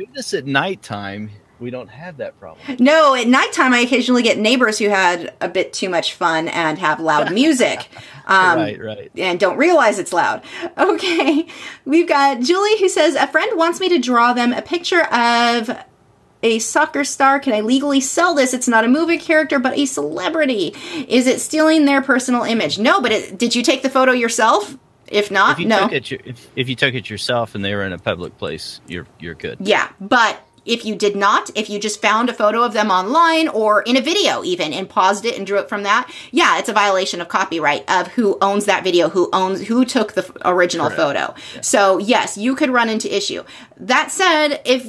Speaker 1: So do this at nighttime we don't have that problem.
Speaker 3: No, at nighttime, I occasionally get neighbors who had a bit too much fun and have loud *laughs* music.
Speaker 1: Um, right, right.
Speaker 3: And don't realize it's loud. *laughs* Okay. We've got Julie who says, A friend wants me to draw them a picture of a soccer star. Can I legally sell this? It's not a movie character, but a celebrity. Is it stealing their personal image? No, but it, did you take the photo yourself? If not,
Speaker 1: if
Speaker 3: no.
Speaker 1: It, if, if you took it yourself and they were in a public place, you're you're good.
Speaker 3: Yeah, but if you did not, if you just found a photo of them online or in a video even and paused it and drew it from that, yeah, it's a violation of copyright of who owns that video, who owns who took the original Correct. photo. Yeah. So, yes, you could run into issue. That said, if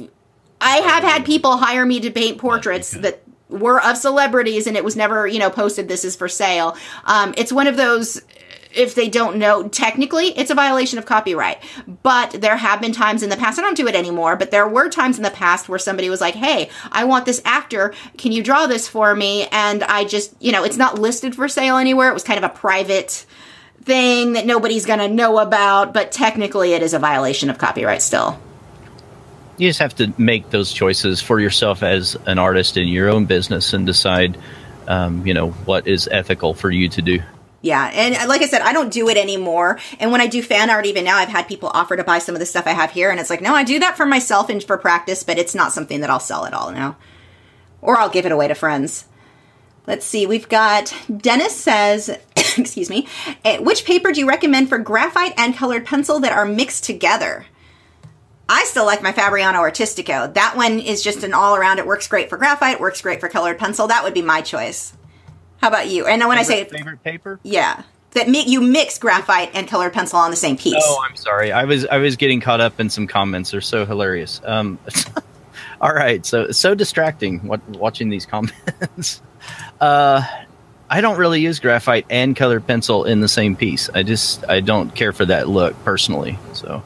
Speaker 3: I have had people hire me to paint portraits that were of celebrities and it was never, you know, posted this is for sale. Um, it's one of those if they don't know, technically it's a violation of copyright. But there have been times in the past, I don't do it anymore, but there were times in the past where somebody was like, hey, I want this actor. Can you draw this for me? And I just, you know, it's not listed for sale anywhere. It was kind of a private thing that nobody's going to know about, but technically it is a violation of copyright still.
Speaker 1: You just have to make those choices for yourself as an artist in your own business and decide, um, you know, what is ethical for you to do.
Speaker 3: Yeah, and like I said, I don't do it anymore. And when I do fan art, even now, I've had people offer to buy some of the stuff I have here, and it's like, no, I do that for myself and for practice, but it's not something that I'll sell at all now, or I'll give it away to friends. Let's see, we've got Dennis says, *coughs* excuse me, eh, which paper do you recommend for graphite and colored pencil that are mixed together? I still like my Fabriano Artistico. That one is just an all around. It works great for graphite, works great for colored pencil. That would be my choice. How about you? And when
Speaker 1: favorite,
Speaker 3: I
Speaker 1: say favorite paper,
Speaker 3: yeah, that mi- you mix graphite and colored pencil on the same piece.
Speaker 1: Oh, I'm sorry. I was I was getting caught up in some comments. They're so hilarious. Um, *laughs* all right, so so distracting what, watching these comments. *laughs* uh, I don't really use graphite and colored pencil in the same piece. I just I don't care for that look personally. So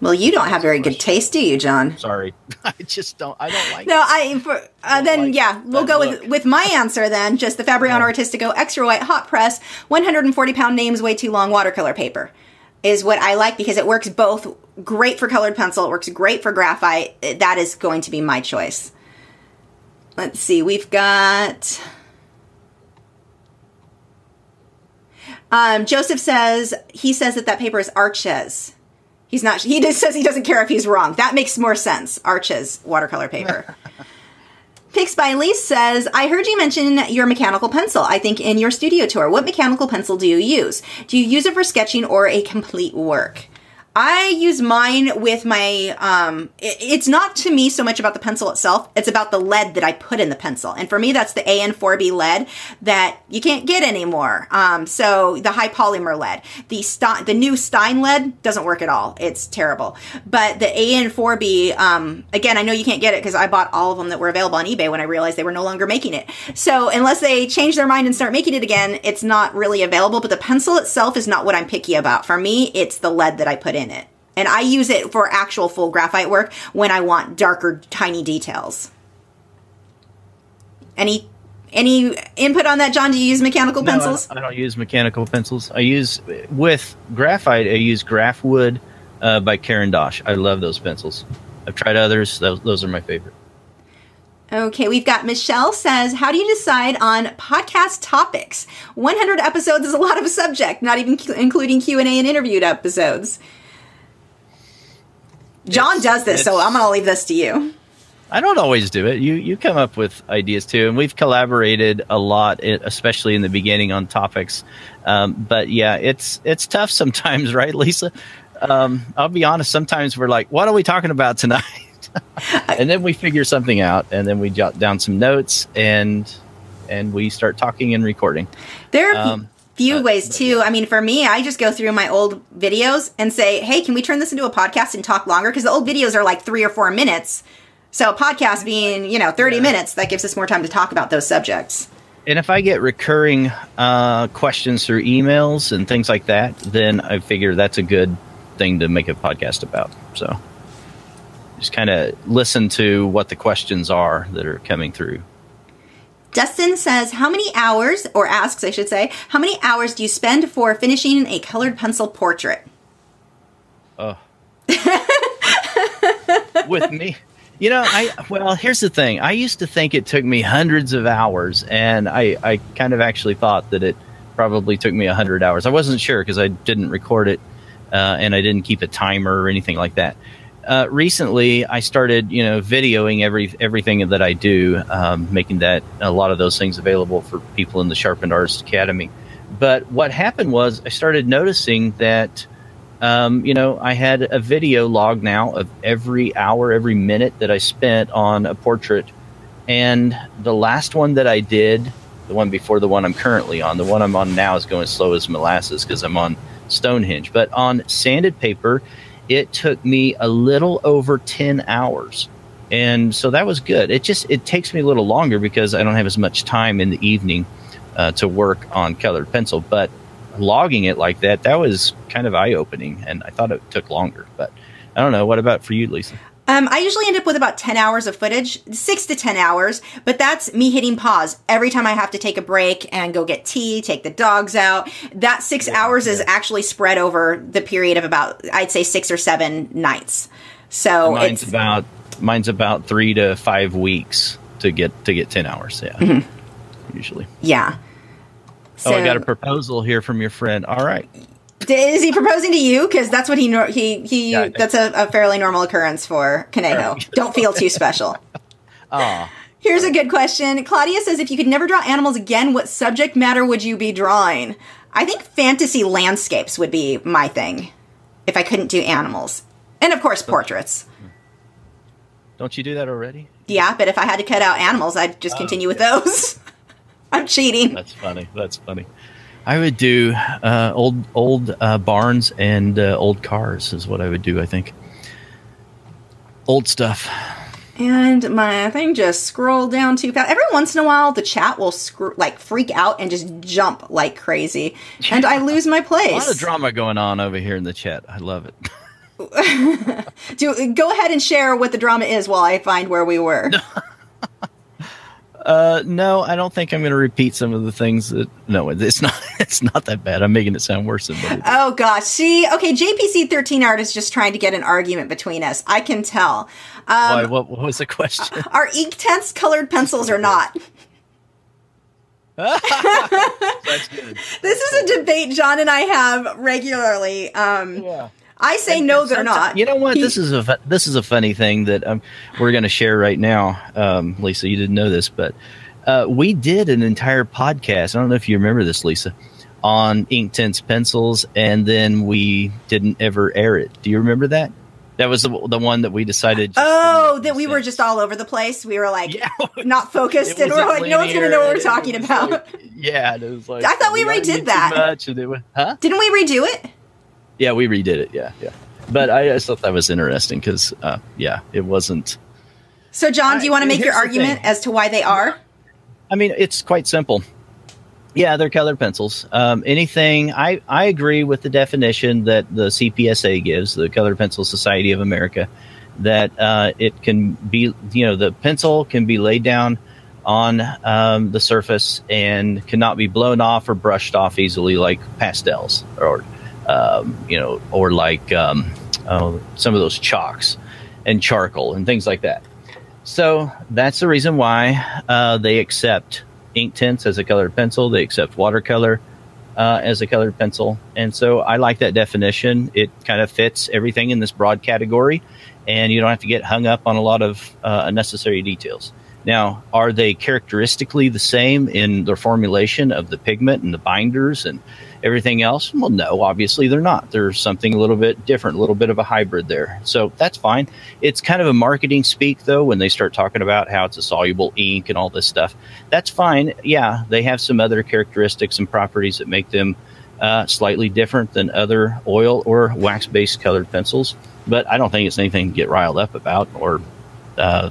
Speaker 3: well, you don't have very good taste, do you, John?
Speaker 1: Sorry, *laughs* I just don't. I don't like.
Speaker 3: No, I. For, uh, then like yeah, we'll go look. with with my answer then. Just the Fabriano yeah. Artistico extra white hot press, 140 pound names way too long watercolor paper, is what I like because it works both great for colored pencil. It works great for graphite. That is going to be my choice. Let's see. We've got. Um, Joseph says he says that that paper is Arches He's not. He just says he doesn't care if he's wrong. That makes more sense. Arches watercolor paper. *laughs* Pix by Elise says, I heard you mention your mechanical pencil, I think in your studio tour. What mechanical pencil do you use? Do you use it for sketching or a complete work? I use mine with my, um, it, it's not to me so much about the pencil itself. It's about the lead that I put in the pencil. And for me, that's the AN4B lead that you can't get anymore. Um, so the high polymer lead, the Stein, the new Stein lead doesn't work at all. It's terrible. But the AN4B, um, again, I know you can't get it because I bought all of them that were available on eBay when I realized they were no longer making it. So unless they change their mind and start making it again, it's not really available. But the pencil itself is not what I'm picky about. For me, it's the lead that I put in it. And I use it for actual full graphite work when I want darker, tiny details. Any any input on that, John? Do you use mechanical
Speaker 1: No, I
Speaker 3: pencils?
Speaker 1: don't- I, don't use mechanical pencils. I use with graphite. I use Graphwood uh, by Caran d'Ache. I love those pencils. I've tried others. Those, those are my favorite.
Speaker 3: Okay, we've got Michelle says, "How do you decide on podcast topics? 100 episodes is a lot of subject, not even cu- including Q and A and interviewed episodes." John
Speaker 1: It's-
Speaker 3: does this, so I'm going to leave this to you.
Speaker 1: I don't always do it. You you come up with ideas too, and we've collaborated a lot, especially in the beginning on topics. Um, but yeah, it's it's tough sometimes, *laughs* right, Lisa? Um, I'll be honest. Sometimes we're like, "What are we talking about tonight?" *laughs* and then we figure something out, and then we jot down some notes, and and we start talking and recording.
Speaker 3: There
Speaker 1: Um,
Speaker 3: few
Speaker 1: but-
Speaker 3: ways too. I mean, for me, I just go through my old videos and say, "Hey, can we turn this into a podcast and talk longer?" Because the old videos are like three or four minutes. So a podcast being, you know, 30
Speaker 1: Yeah.
Speaker 3: minutes, that gives us more time to talk about those subjects.
Speaker 1: And if I get recurring uh, questions through emails and things like that, then I figure that's a good thing to make a podcast about. So just kind of listen to what the questions are that are coming through.
Speaker 3: Dustin says, How many hours, or asks, I should say, how many hours do you spend for finishing a colored pencil portrait?
Speaker 1: Oh. *laughs* With me. You know, I well, here's the thing. I used to think it took me hundreds of hours, and I, I kind of actually thought that it probably took me a hundred hours. I wasn't sure because I didn't record it, uh, and I didn't keep a timer or anything like that. Uh, recently, I started, you know, videoing every everything that I do, um, making that a lot of those things available for people in the Sharpened Artist Academy. But what happened was I started noticing that um, you know, I had a video log now of every hour, every minute that I spent on a portrait. And the last one that I did, the one before the one I'm currently on, the one I'm on now is going slow as molasses because I'm on Stonehenge. But on sanded paper, it took me a little over 10 hours. And so that was good. It just it takes me a little longer because I don't have as much time in the evening uh, to work on colored pencil. But logging it like that, that was kind of eye opening, and I thought it took longer. But I don't know. What about for you, Lisa?
Speaker 3: Um, I usually end up with about 10 hours of footage, six to 10 hours, but that's me hitting pause every time I have to take a break and go get tea, take the dogs out. That six hours is actually spread over the period of about, I'd say six or seven nights. So
Speaker 1: mine's
Speaker 3: it's,
Speaker 1: about mine's about three to five weeks to get to get ten hours. Yeah,
Speaker 3: Mm-hmm.
Speaker 1: usually.
Speaker 3: yeah.
Speaker 1: oh, I got a proposal here from your friend. All right.
Speaker 3: Is he proposing to you? Because that's what he nor- he he.
Speaker 1: Yeah.
Speaker 3: That's a, a fairly normal occurrence for Conejo. Don't feel too special. *laughs*
Speaker 1: Ah,
Speaker 3: Here's a good question. Claudia says, if you could never draw animals again, what subject matter would you be drawing? I think fantasy landscapes would be my thing if I couldn't do animals, and of course portraits.
Speaker 1: don't you do that already?
Speaker 3: Yeah, but if I had to cut out animals, I'd just continue with those. *laughs* I'm cheating.
Speaker 1: That's funny. That's funny. I would do uh, old old uh, barns and uh, old cars is what I would do. I think old stuff.
Speaker 3: And my thing just scrolled down too fast. Every once in a while, the chat will screw, like freak out and just jump like crazy, and I lose my place. *laughs*
Speaker 1: A lot of drama going on over here in the chat. I love it. *laughs* *laughs*
Speaker 3: Do go ahead and share what the drama is while I find where we were.
Speaker 1: Uh, no, I don't think I'm going to repeat some of the things that. No, it's *laughs* not. It's not that bad. I'm making it sound worse than it.
Speaker 3: Oh gosh, see, okay, JPC thirteen art is just trying to get an argument between us. I can tell.
Speaker 1: Why?
Speaker 3: Um,
Speaker 1: What, what was the question? *laughs*
Speaker 3: are Inktense colored pencils or not? *laughs*
Speaker 1: That's good.
Speaker 3: This is a debate John and I have regularly. Um,
Speaker 1: Yeah.
Speaker 3: I say
Speaker 1: And-
Speaker 3: no,
Speaker 1: and
Speaker 3: they're not.
Speaker 1: You know what?
Speaker 3: He-
Speaker 1: This is a fu- this is a funny thing that um, we're going to share right now. Um, Lisa, you didn't know this, but uh, we did an entire podcast. I don't know if you remember this, Lisa, on Inktense pencils, and then we didn't ever air it. Do you remember that? That was the, the one that we decided.
Speaker 3: Oh, that we
Speaker 1: make
Speaker 3: were just all over the place. We were like
Speaker 1: Yeah. *laughs*
Speaker 3: not focused, and we're like, no one's gonna know what we're talking about.
Speaker 1: like- yeah, it was like
Speaker 3: I thought we redid that.
Speaker 1: Much, was, huh?
Speaker 3: Didn't we redo it?
Speaker 1: Yeah, we redid it. Yeah, yeah. But I just thought that was interesting because, uh, yeah, it wasn't.
Speaker 3: So, John, do you want to make your argument
Speaker 1: thing.
Speaker 3: as to why they are?
Speaker 1: I mean, it's quite simple. Yeah, they're colored pencils. Um, anything, I, I agree with the definition that the CPSA gives, the Colored Pencil Society of America, that uh, it can be, you know, the pencil can be laid down on um, the surface and cannot be blown off or brushed off easily like pastels or, um, you know, or like um, oh, some of those chalks and charcoal and things like that. So that's the reason why uh, they accept Inktense as a colored pencil. They accept watercolor uh, as a colored pencil. And so I like that definition. It kind of fits everything in this broad category, and you don't have to get hung up on a lot of uh, unnecessary details. Now, are they characteristically the same in their formulation of the pigment and the binders and everything else? Well, no, obviously they're not. There's something a little bit different, a little bit of a hybrid there. So that's fine. It's kind of a marketing speak, though, when they start talking about how it's a soluble ink and all this stuff. That's fine. Yeah, they have some other characteristics and properties that make them uh, slightly different than other oil or wax based colored pencils. But I don't think it's anything to get riled up about or. Uh,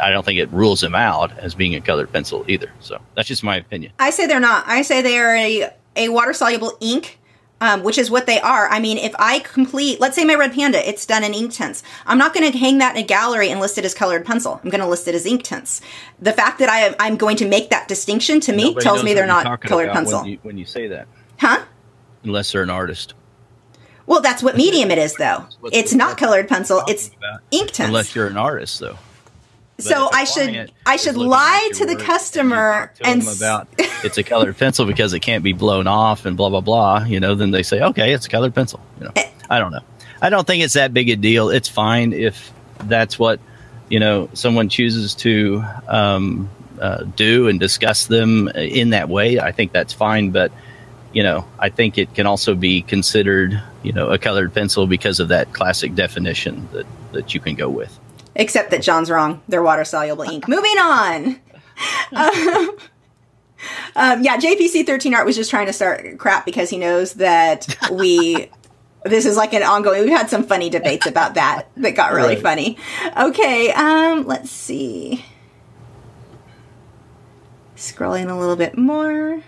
Speaker 1: I don't think it rules them out as being a colored pencil either. So that's just my opinion.
Speaker 3: I say they're not. I say they are a, a water soluble ink. Um, which is what they are. I mean, if I complete, let's say my red panda, it's done in Inktense. I'm not going to hang that in a gallery and list it as colored pencil. I'm going to list it as Inktense. The fact that I am, I'm going to make that distinction to me
Speaker 1: Nobody
Speaker 3: tells me they're not colored pencil.
Speaker 1: when you, when you say that,
Speaker 3: huh?
Speaker 1: unless they're an artist.
Speaker 3: Well, that's what medium it is, though. It's not colored pencil. It's Inktense.
Speaker 1: Unless you're an artist, though.
Speaker 3: So I should
Speaker 1: client
Speaker 3: I should lie to the customer
Speaker 1: and,
Speaker 3: and
Speaker 1: them about *laughs* it's a colored pencil because it can't be blown off and blah blah blah. You know, then they say, okay, it's a colored pencil. You know,
Speaker 3: Eh.
Speaker 1: I don't know. I don't think it's that big a deal. It's fine if that's what you know someone chooses to um, uh, do and discuss them in that way. I think that's fine, but you know, I think it can also be considered, you know, a colored pencil because of that classic definition that that you can go with.
Speaker 3: Except that John's wrong. They're water soluble ink. Moving on. Um, *laughs* um, yeah, JPC 13 Art was just trying to start crap because he knows that we. *laughs* This is like an ongoing. We've had some funny debates about that that got really
Speaker 1: Right.
Speaker 3: funny. Okay, um, let's see. Scrolling a little bit more.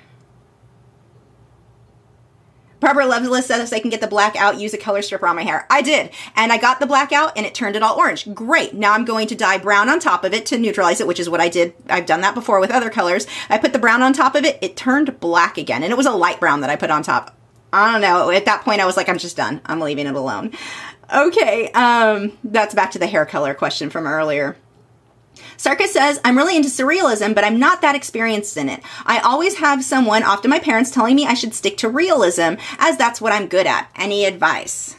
Speaker 3: Barbara Loveless says I can get the black out, use a color stripper on my hair. I did. And I got the black out and it turned it all orange. Great. Now I'm going to dye brown on top of it to neutralize it, which is what I did. I've done that before with other colors. I put the brown on top of it. It turned black again. And it was a light brown that I put on top. I don't know. At that point, I was like, I'm just done. I'm leaving it alone. Okay. Um, that's back to the hair color question from earlier. Sarka says, I'm really into surrealism, but I'm not that experienced in it. I always have someone, often my parents, telling me I should stick to realism, as that's what I'm good at. Any advice?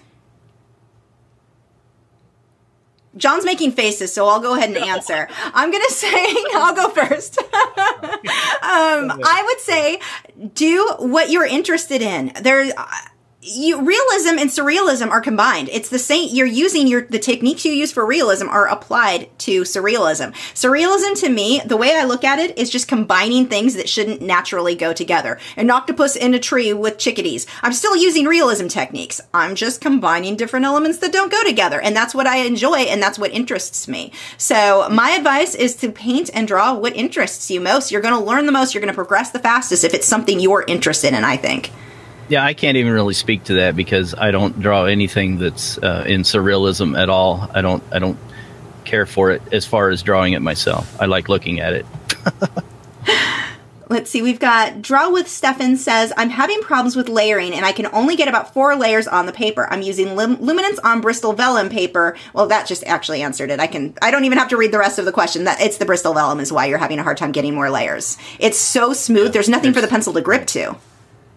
Speaker 3: John's making faces, so I'll go ahead and answer. I'm going *laughs* to say, I'll go first. *laughs* um, I would say do what you're interested in. There, you, realism and surrealism are combined. It's the same. You're using your the techniques you use for realism are applied to surrealism. Surrealism, to me, the way I look at it is just combining things that shouldn't naturally go together. An octopus in a tree with chickadees. I'm still using realism techniques. I'm just combining different elements that don't go together, and that's what I enjoy, and that's what interests me. So my advice is to paint and draw what interests you most. You're going to learn the most. You're going to progress the fastest if it's something you're interested in. I think.
Speaker 1: Yeah, I can't even really speak to that because I don't draw anything that's uh, in surrealism at all. I don't. I don't care for it as far as drawing it myself. I like looking at it. *laughs*
Speaker 3: Let's see, we've got Draw with Stefan says, I'm having problems with layering and I can only get about four layers on the paper. I'm using lum- luminance on Bristol vellum paper. Well, that just actually answered it. I can, I don't even have to read the rest of the question. That It's the Bristol vellum is why you're having a hard time getting more layers. It's so smooth, there's nothing for the pencil to grip to.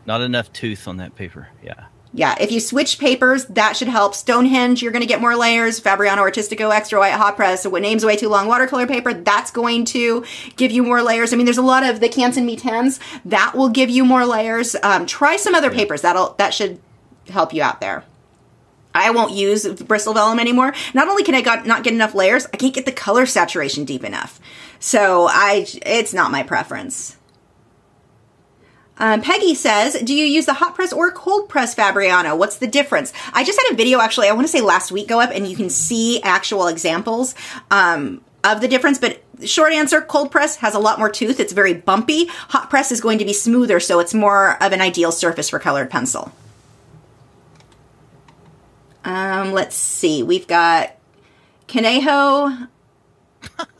Speaker 1: Not enough tooth on that paper. Yeah.
Speaker 3: yeah, if you switch papers, that should help. Stonehenge, you're going to get more layers. Fabriano Artistico Extra White Hot Press, so what name's way too long watercolor paper, that's going to give you more layers. I mean, there's a lot of the Canson Mi-Teintes that will give you more layers. Um, try some other papers. That'll that should help you out there. I won't use Bristol Vellum anymore. Not only can I got, not get enough layers, I can't get the color saturation deep enough. So I, it's not my preference. Um, Peggy says, do you use the hot press or cold press Fabriano? What's the difference? I just had a video actually, I want to say last week go up and you can see actual examples um, of the difference. But short answer, cold press has a lot more tooth. It's very bumpy. Hot press is going to be smoother, so it's more of an ideal surface for colored pencil. Um, let's see. We've got Conejo. *laughs*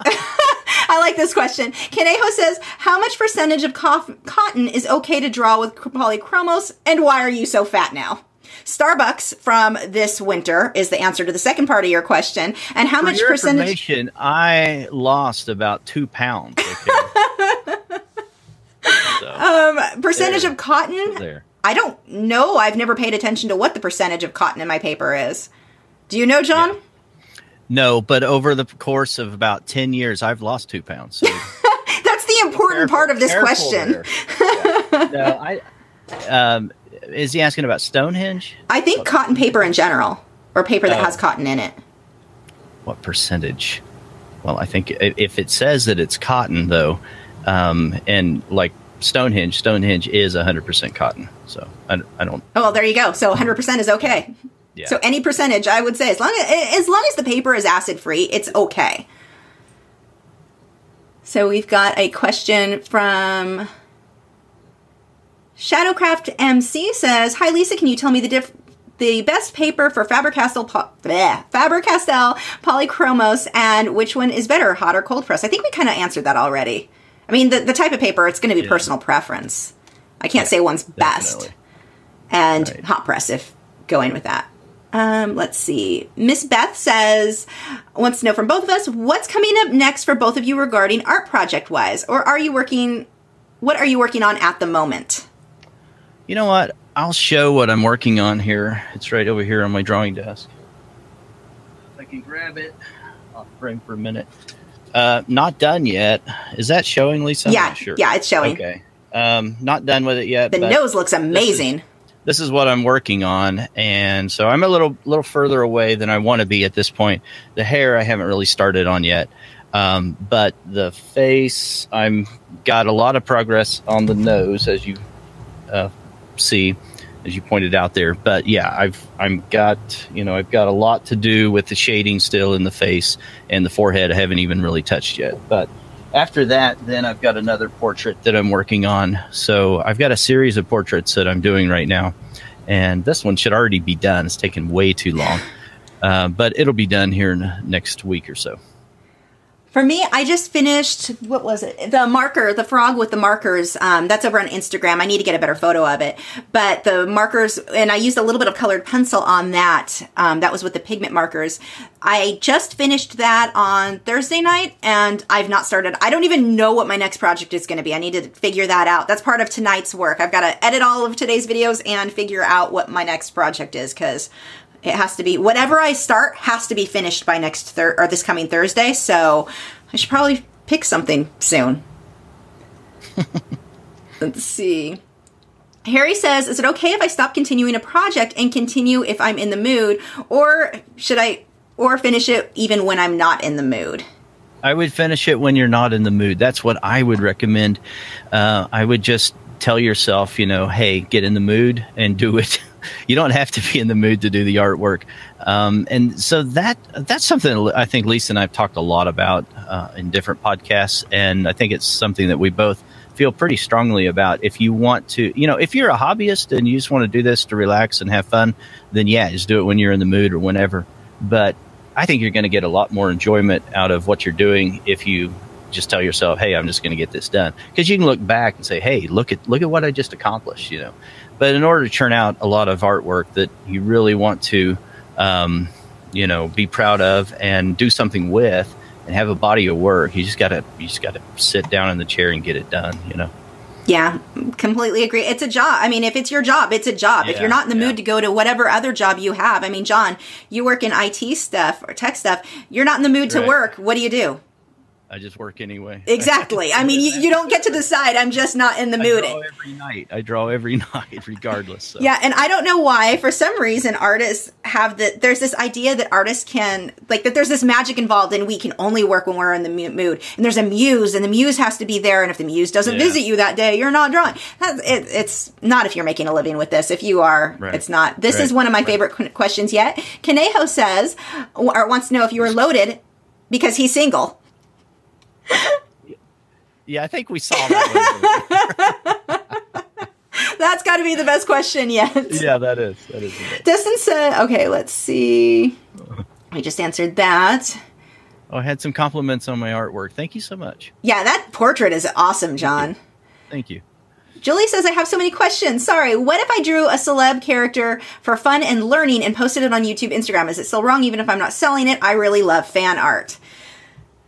Speaker 3: *laughs* *laughs* I like this question. Conejo says, "How much percentage of cotton is okay to draw with polychromos, and why are you so fat now?" Starbucks from this winter is the answer to the second part of your question. And how
Speaker 1: For
Speaker 3: much percentage?
Speaker 1: information, I lost about two pounds. Okay? *laughs* so,
Speaker 3: Um, percentage
Speaker 1: There.
Speaker 3: of cotton?
Speaker 1: there.
Speaker 3: I don't know. I've never paid attention to what the percentage of cotton in my paper is. Do you know, John?
Speaker 1: Yeah. No, but over the course of about ten years, I've lost two pounds. So *laughs*
Speaker 3: That's the important part of this question. *laughs*
Speaker 1: Yeah. No, I. Um, is he asking about Stonehenge?
Speaker 3: I think cotton paper in general, or paper that
Speaker 1: Oh.
Speaker 3: has cotton in it.
Speaker 1: What percentage? Well, I think if it says that it's cotton, though, um, and like Stonehenge, Stonehenge is hundred percent cotton. So I, I don't.
Speaker 3: Oh, well, there you go. So 100% is okay.
Speaker 1: Yeah.
Speaker 3: So any percentage, I would say, as long as, as long as the paper is acid free, it's okay. So we've got a question from Shadowcraft MC says, "Hi Lisa, can you tell me the diff- the best paper for Faber-Castell po- Faber-Castell Polychromos and which one is better, hot or cold press?" I think we kind of answered that already. I mean, the, the type of paper, it's going to be
Speaker 1: Yeah.
Speaker 3: personal preference. I can't say one's best
Speaker 1: Definitely.
Speaker 3: and
Speaker 1: Right.
Speaker 3: hot press if going with that. Um, let's see. Miss Beth says wants to know from both of us what's coming up next for both of you regarding art project wise, or are you working? What are you working on at the moment?
Speaker 1: You know what? I'll show what I'm working on here. It's right over here on my drawing desk. If I can grab it off frame for a minute. Uh, not done yet. Is that showing, Lisa?
Speaker 3: Yeah,
Speaker 1: sure.
Speaker 3: yeah, it's showing.
Speaker 1: Okay. Um, not done with it yet.
Speaker 3: The nose looks amazing.
Speaker 1: This is what I'm working on, and so I'm a little little further away than I want to be at this point. The hair I haven't really started on yet, um, but the face I'm got a lot of progress on the nose, as you uh, see, as you pointed out there. But yeah, I've I'm got you know I've got a lot to do with the shading still in the face and the forehead. I haven't even really touched yet, but. After that, then I've got another portrait that I'm working on. So I've got a series of portraits that I'm doing right now and this one should already be done. It's taken way too long, uh, but it'll be done here in next week or so.
Speaker 3: For me, I just finished what was it? The marker, the frog with the markers. Um, that's over on Instagram. I need to get a better photo of it. But the markers, and I used a little bit of colored pencil on that. Um, that was with the pigment markers. I just finished that on Thursday night, and I've not started. I don't even know what my next project is going to be. I need to figure that out. That's part of tonight's work. I've got to edit all of today's videos and figure out what my next project is because it has to be whatever I start has to be finished by next thir- or this coming Thursday. So I should probably pick something soon. *laughs* Let's see. Harry says, "Is it okay if I stop continuing a project and continue if I'm in the mood, or should I, or finish it even when I'm not in the mood?"
Speaker 1: I would finish it when you're not in the mood. That's what I would recommend. Uh, I would just tell yourself, you know, hey, get in the mood and do it. *laughs* *laughs* you don't have to be in the mood to do the artwork. Um, and so that that's something I think Lisa and I've talked a lot about uh, in different podcasts, and I think it's something that we both feel pretty strongly about. If you want to, you know, if you're a hobbyist and you just want to do this to relax and have fun, then yeah, just do it when you're in the mood or whenever. But I think you're going to get a lot more enjoyment out of what you're doing if you just tell yourself, "Hey, I'm just going to get this done." Because you can look back and say, "Hey, look at look at what I just accomplished," you know. But in order to churn out a lot of artwork that you really want to, um, you know, be proud of and do something with, and have a body of work, you just got to you just got to sit down in the chair and get it done, you know.
Speaker 3: Yeah, completely agree. It's a job. I mean, if it's your job, it's a job. if you're not in the
Speaker 1: yeah.
Speaker 3: mood to go to whatever other job you have, I mean, John, you work in IT stuff or tech stuff, you're not in the mood to work. What do you do?
Speaker 1: I just work anyway.
Speaker 3: Exactly. I mean, you, you don't get to decide, I'm just not in the
Speaker 1: I
Speaker 3: mood.
Speaker 1: draw every night. I draw every *laughs* night, regardless. So.
Speaker 3: Yeah, and I don't know why. For some reason, artists have that. There's this idea that artists can like that. There's this magic involved, and we can only work when we're in the mood. And there's a muse, and the muse has to be there. And if the muse doesn't
Speaker 1: Yeah.
Speaker 3: visit you that day, you're not drawing. That's, it, it's not if you're making a living with this. If you are,
Speaker 1: Right.
Speaker 3: it's not. This is one of my
Speaker 1: Right.
Speaker 3: favorite qu- questions yet. Conejo says, or wants to know if you are loaded because he's single.
Speaker 1: Yeah, I think we saw that. *laughs*
Speaker 3: That's got to be the best question yet.
Speaker 1: yeah, that is. That is.
Speaker 3: Dustin said, okay, let's see. We just answered that.
Speaker 1: Oh, I had some compliments on my artwork. Thank you so much.
Speaker 3: Yeah, that portrait is awesome, John.
Speaker 1: Thank you.
Speaker 3: Julie says, I have so many questions. Sorry. What if I drew a celeb character for fun and learning and posted it on YouTube, Instagram? Is it still wrong even if I'm not selling it? I really love fan art.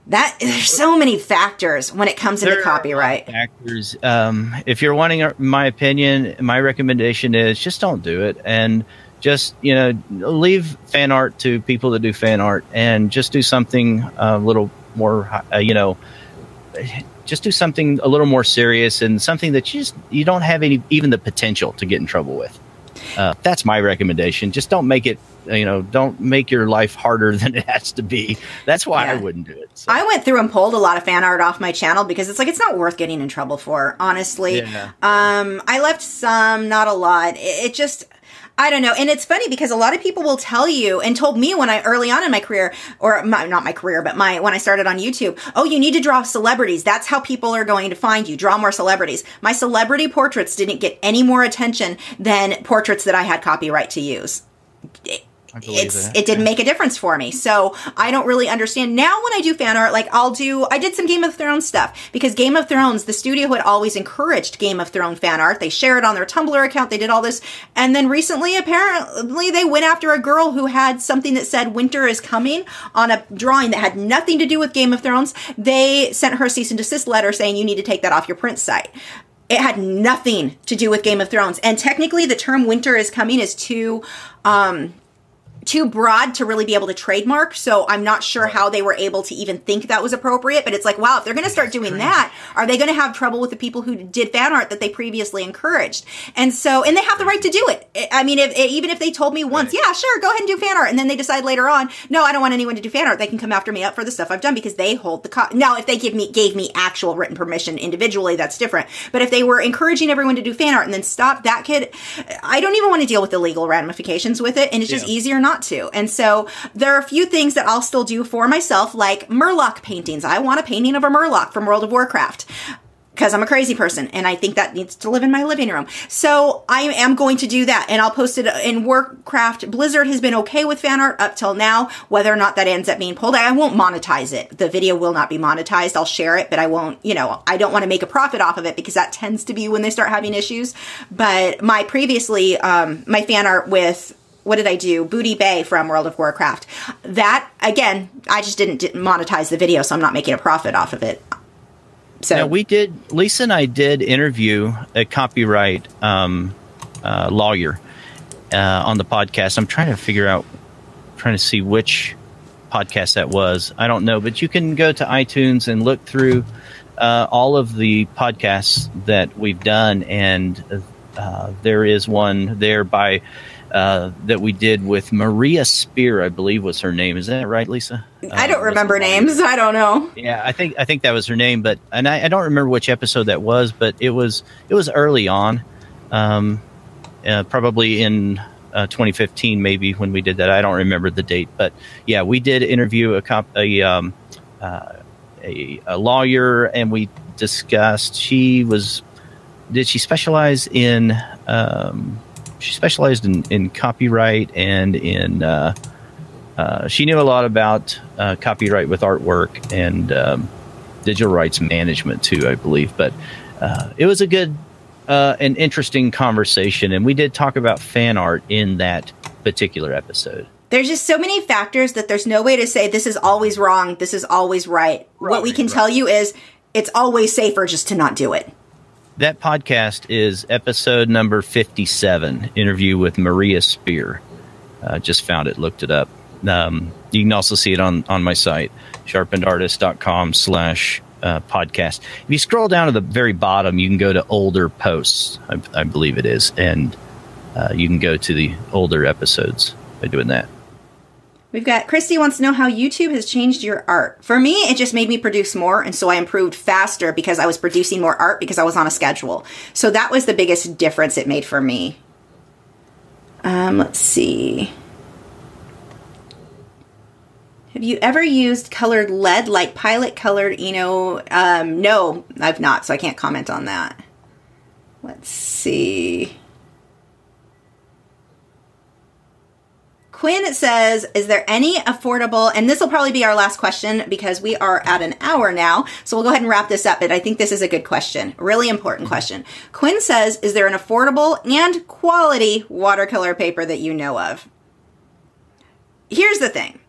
Speaker 3: That there's so many factors when it comes into
Speaker 1: There are a lot of
Speaker 3: copyright.
Speaker 1: Factors. Um, if you're wanting my opinion, my recommendation is just don't do it, and just you know leave fan art to people that do fan art, and just do something a little more. Uh, you know, just do something a little more serious and something that you just you don't have any even the potential to get in trouble with. Uh, that's my recommendation. Just don't make it. You know, don't make your life harder *laughs* than it has to be. That's why I wouldn't do it. So.
Speaker 3: I went through and pulled a lot of fan art off my channel because it's like it's not worth getting in trouble for, honestly.
Speaker 1: Yeah.
Speaker 3: Um, I left some, not a lot. It, it just I don't know. And it's funny because a lot of people will tell you and told me when I early on in my career or my, not my career, but my when I started on YouTube, "Oh, you need to draw celebrities. That's how people are going to find you. Draw more celebrities." My celebrity portraits didn't get any more attention than portraits that I had copyright to use it's it didn't make a difference for me. So I don't really understand now when I do fan art. Like I'll do, I did some Game of Thrones stuff because Game of Thrones, the studio had always encouraged Game of Thrones fan art. They share it on their Tumblr account. They did all this, and then recently, apparently, they went after a girl who had something that said "Winter is coming" on a drawing that had nothing to do with Game of Thrones. They sent her a cease and desist letter saying you need to take that off your print site. It had nothing to do with Game of Thrones, and technically, the term "Winter is coming" is too. Um, too broad to really be able to trademark. So I'm not sure how they were able to even think that was appropriate. But it's like, wow, if they're going to start doing that, are they going to have trouble with the people who did fan art that they previously encouraged? And so, and they have the right to do it. I- mean, if, even if they told me once, yeah, sure, go ahead and do fan art, and then they decide later on, no, I don't want anyone to do fan art, they can come after me up for the stuff I've done because they hold the co- now. If they give me gave me actual written permission individually, that's different. But if they were encouraging everyone to do fan art and then stop, that could, I don't even want to deal with the legal ramifications with it, and it's just
Speaker 1: Yeah.
Speaker 3: easier not to. And so there are a few things that I'll still do for myself, like Murloc paintings. I want a painting of a Murloc from World of Warcraft because I'm a crazy person and I think that needs to live in my living room. So I am going to do that and I'll post it in Warcraft. Blizzard has been okay with fan art up till now. Whether or not that ends up being pulled, I won't monetize it. The video will not be monetized. I'll share it, but I won't, you know, I don't want to make a profit off of it because that tends to be when they start having issues. But my previously, um, my fan art with what did I do? Booty Bay from World of Warcraft. That again, I just didn't, monetize the video, so I'm not making a profit off of it. So
Speaker 1: Now we did. Lisa and I did interview a copyright um, uh, lawyer uh, on the podcast. I'm trying to figure out, trying to see which podcast that was. I don't know, but you can go to iTunes and look through uh, all of the podcasts that we've done, and uh, there is one there by. Uh, that we did with Maria Spear, I believe was her name. Is that right, Lisa?
Speaker 3: I
Speaker 1: Uh,
Speaker 3: don't
Speaker 1: was
Speaker 3: remember names. *laughs* I don't know.
Speaker 1: Yeah, I think I think that was her name, but and I, I don't remember which episode that was, but it was it was early on, um, uh, probably in uh, 2015, maybe when we did that. I don't remember the date, but yeah, we did interview a cop a um, uh, a, a lawyer, and we discussed. She was did she specialize in um, she specialized in, in copyright and in uh, uh, she knew a lot about uh, copyright with artwork and um, digital rights management too, I believe. But uh, it was a good uh, and interesting conversation, and we did talk about fan art in that particular episode.
Speaker 3: There's just so many factors that there's no way to say this is always wrong, this is always right. what we can
Speaker 1: right.
Speaker 3: tell you is it's always safer just to not do it.
Speaker 1: That podcast is episode number 57 interview with maria spear. Uh, just found it looked it up. Um, you can also see it on on my site sharpenedartist.com slash uh, podcast. If you scroll down to the very bottom you can go to older posts i, I believe it is and uh, you can go to the older episodes by doing that
Speaker 3: We've got Christy wants to know how YouTube has changed your art. For me, it just made me produce more, and so I improved faster because I was producing more art because I was on a schedule. So that was the biggest difference it made for me. Um, let's see. Have you ever used colored lead like Pilot colored Eno? Um, no, I've not, so I can't comment on that. Let's see. Quinn says, Is there any affordable, and this will probably be our last question because we are at an hour now. So we'll go ahead and wrap this up, but I think this is a good question. Really important mm-hmm. question. Quinn says, Is there an affordable and quality watercolor paper that you know of? Here's the thing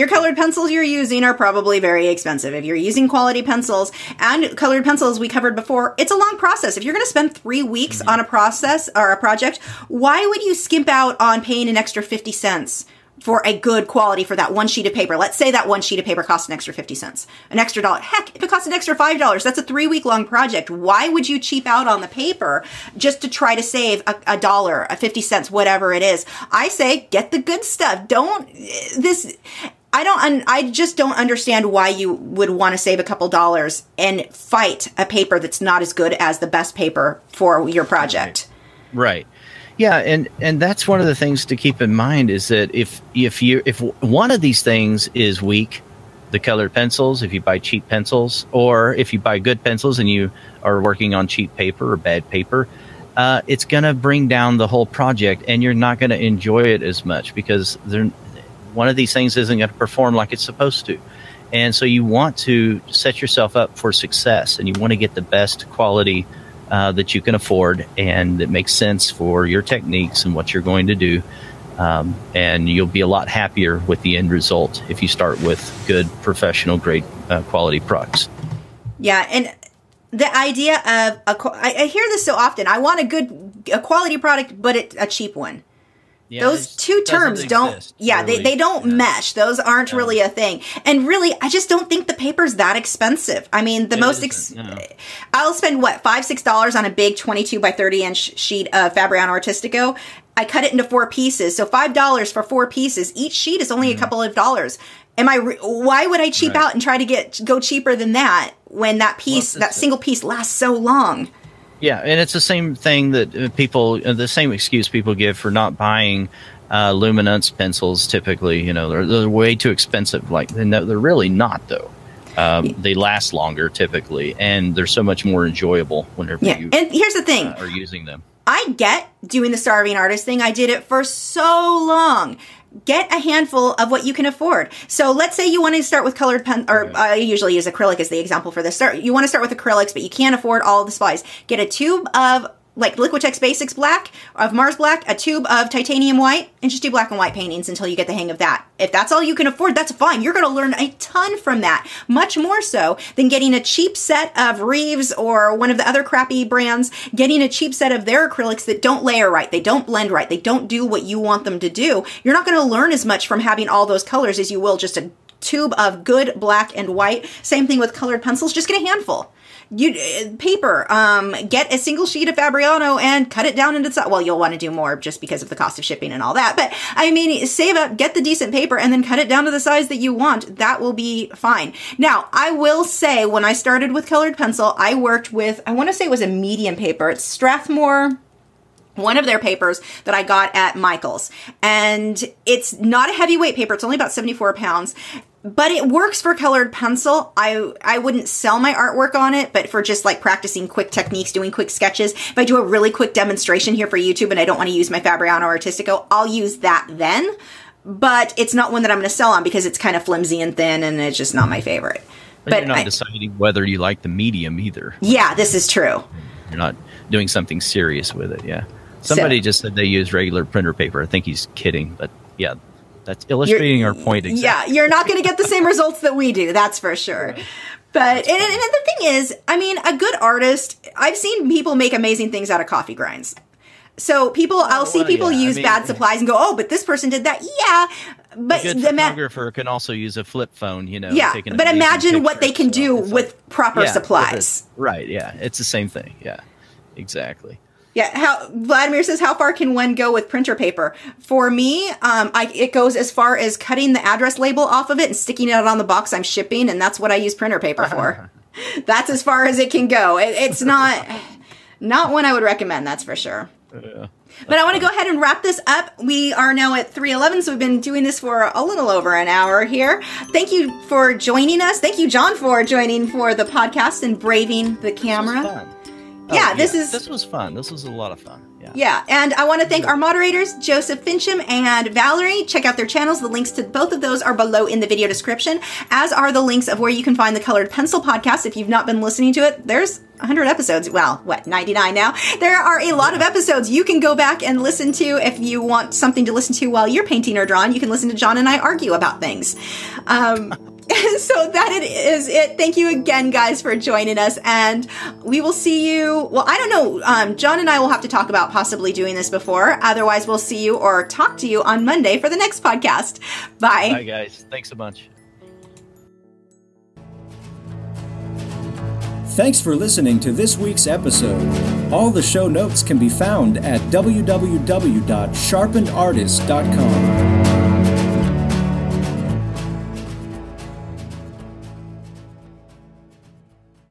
Speaker 3: your colored pencils you're using are probably very expensive. If you're using quality pencils and colored pencils we covered before, it's a long process. If you're going to spend three weeks mm-hmm. on a process or a project, why would you skimp out on paying an extra 50 cents? for a good quality for that one sheet of paper. Let's say that one sheet of paper costs an extra 50 cents, an extra dollar. Heck, if it costs an extra $5, that's a three week long project. Why would you cheap out on the paper just to try to save a, a dollar, a 50 cents, whatever it is? I say get the good stuff. Don't, this, I don't, I just don't understand why you would want to save a couple dollars and fight a paper that's not as good as the best paper for your project.
Speaker 1: Right. Yeah, and and that's one of the things to keep in mind is that if if you if one of these things is weak, the colored pencils, if you buy cheap pencils, or if you buy good pencils and you are working on cheap paper or bad paper, uh, it's going to bring down the whole project, and you're not going to enjoy it as much because they're one of these things isn't going to perform like it's supposed to. And so you want to set yourself up for success and you want to get the best quality uh, that you can afford and that makes sense for your techniques and what you're going to do. Um, and you'll be a lot happier with the end result if you start with good, professional, great uh, quality products.
Speaker 3: Yeah. And the idea of a, I hear this so often. I want a good, a quality product, but it, a cheap one. Yeah, those two terms don't exist, yeah really. they, they don't yeah. mesh those aren't yeah. really a thing and really i just don't think the paper's that expensive i mean the it most ex- i'll spend what five six dollars on a big 22 by 30 inch sheet of fabriano artistico i cut it into four pieces so five dollars for four pieces each sheet is only mm. a mm-hmm. couple of dollars am i re- why would i cheap right. out and try to get go cheaper than that when that piece well, that single piece lasts so long
Speaker 1: yeah, and it's the same thing that uh, people, uh, the same excuse people give for not buying uh, luminance pencils. Typically, you know, they're, they're way too expensive. Like they're really not, though. Um, they last longer typically, and they're so much more enjoyable whenever
Speaker 3: yeah.
Speaker 1: you.
Speaker 3: And here's the thing:
Speaker 1: uh, are using them.
Speaker 3: I get doing the starving artist thing. I did it for so long get a handful of what you can afford. So let's say you want to start with colored pen, or uh, I usually use acrylic as the example for this. Start. You want to start with acrylics, but you can't afford all the supplies. Get a tube of like Liquitex Basics Black, of Mars Black, a tube of titanium white, and just do black and white paintings until you get the hang of that. If that's all you can afford, that's fine. You're going to learn a ton from that. Much more so than getting a cheap set of Reeves or one of the other crappy brands, getting a cheap set of their acrylics that don't layer right, they don't blend right, they don't do what you want them to do. You're not going to learn as much from having all those colors as you will just a tube of good black and white. Same thing with colored pencils, just get a handful you paper um get a single sheet of fabriano and cut it down into size well you'll want to do more just because of the cost of shipping and all that but i mean save up get the decent paper and then cut it down to the size that you want that will be fine now i will say when i started with colored pencil i worked with i want to say it was a medium paper it's strathmore one of their papers that I got at Michael's. And it's not a heavyweight paper. It's only about 74 pounds but it works for colored pencil. I I wouldn't sell my artwork on it, but for just like practicing quick techniques, doing quick sketches, if I do a really quick demonstration here for YouTube and I don't want to use my Fabriano Artistico, I'll use that then. But it's not one that I'm going to sell on because it's kind of flimsy and thin, and it's just not my favorite.
Speaker 1: But, but you're not I, deciding whether you like the medium either.
Speaker 3: Yeah, this is true.
Speaker 1: You're not doing something serious with it. Yeah. Somebody so, just said they use regular printer paper. I think he's kidding, but yeah, that's illustrating our point exactly.
Speaker 3: Yeah, you're not going to get the same results that we do, that's for sure. But and, and the thing is, I mean, a good artist. I've seen people make amazing things out of coffee grinds. So people, oh, I'll see well, people yeah. use I mean, bad supplies and go, "Oh, but this person did that." Yeah, but
Speaker 1: a good the photographer ma- can also use a flip phone, you know.
Speaker 3: Yeah, but imagine what they can do with like, proper yeah, supplies.
Speaker 1: right. Yeah, it's the same thing. Yeah, exactly.
Speaker 3: Yeah, how Vladimir says, how far can one go with printer paper? For me, um, I, it goes as far as cutting the address label off of it and sticking it on the box I'm shipping, and that's what I use printer paper for. *laughs* that's as far as it can go. It, it's not not one I would recommend. That's for sure. Yeah. But I want to go ahead and wrap this up. We are now at 311, so we've been doing this for a little over an hour here. Thank you for joining us. Thank you, John, for joining for the podcast and braving the camera.
Speaker 1: Oh, yeah, this is this was fun. This was a lot of fun. Yeah.
Speaker 3: Yeah, and I want to thank our moderators, Joseph Fincham and Valerie. Check out their channels. The links to both of those are below in the video description, as are the links of where you can find the Colored Pencil podcast. If you've not been listening to it, there's 100 episodes. Well, what, 99 now? There are a lot of episodes you can go back and listen to if you want something to listen to while you're painting or drawing. You can listen to John and I argue about things. Um, *laughs* so that it is it. Thank you again, guys, for joining us, and we will see you. Well, I don't know. Um, John and I will have to talk about possibly doing this before. Otherwise, we'll see you or talk to you on Monday for the next podcast. Bye.
Speaker 1: Bye, guys. Thanks a bunch.
Speaker 2: Thanks for listening to this week's episode. All the show notes can be found at www.sharpenedartist.com.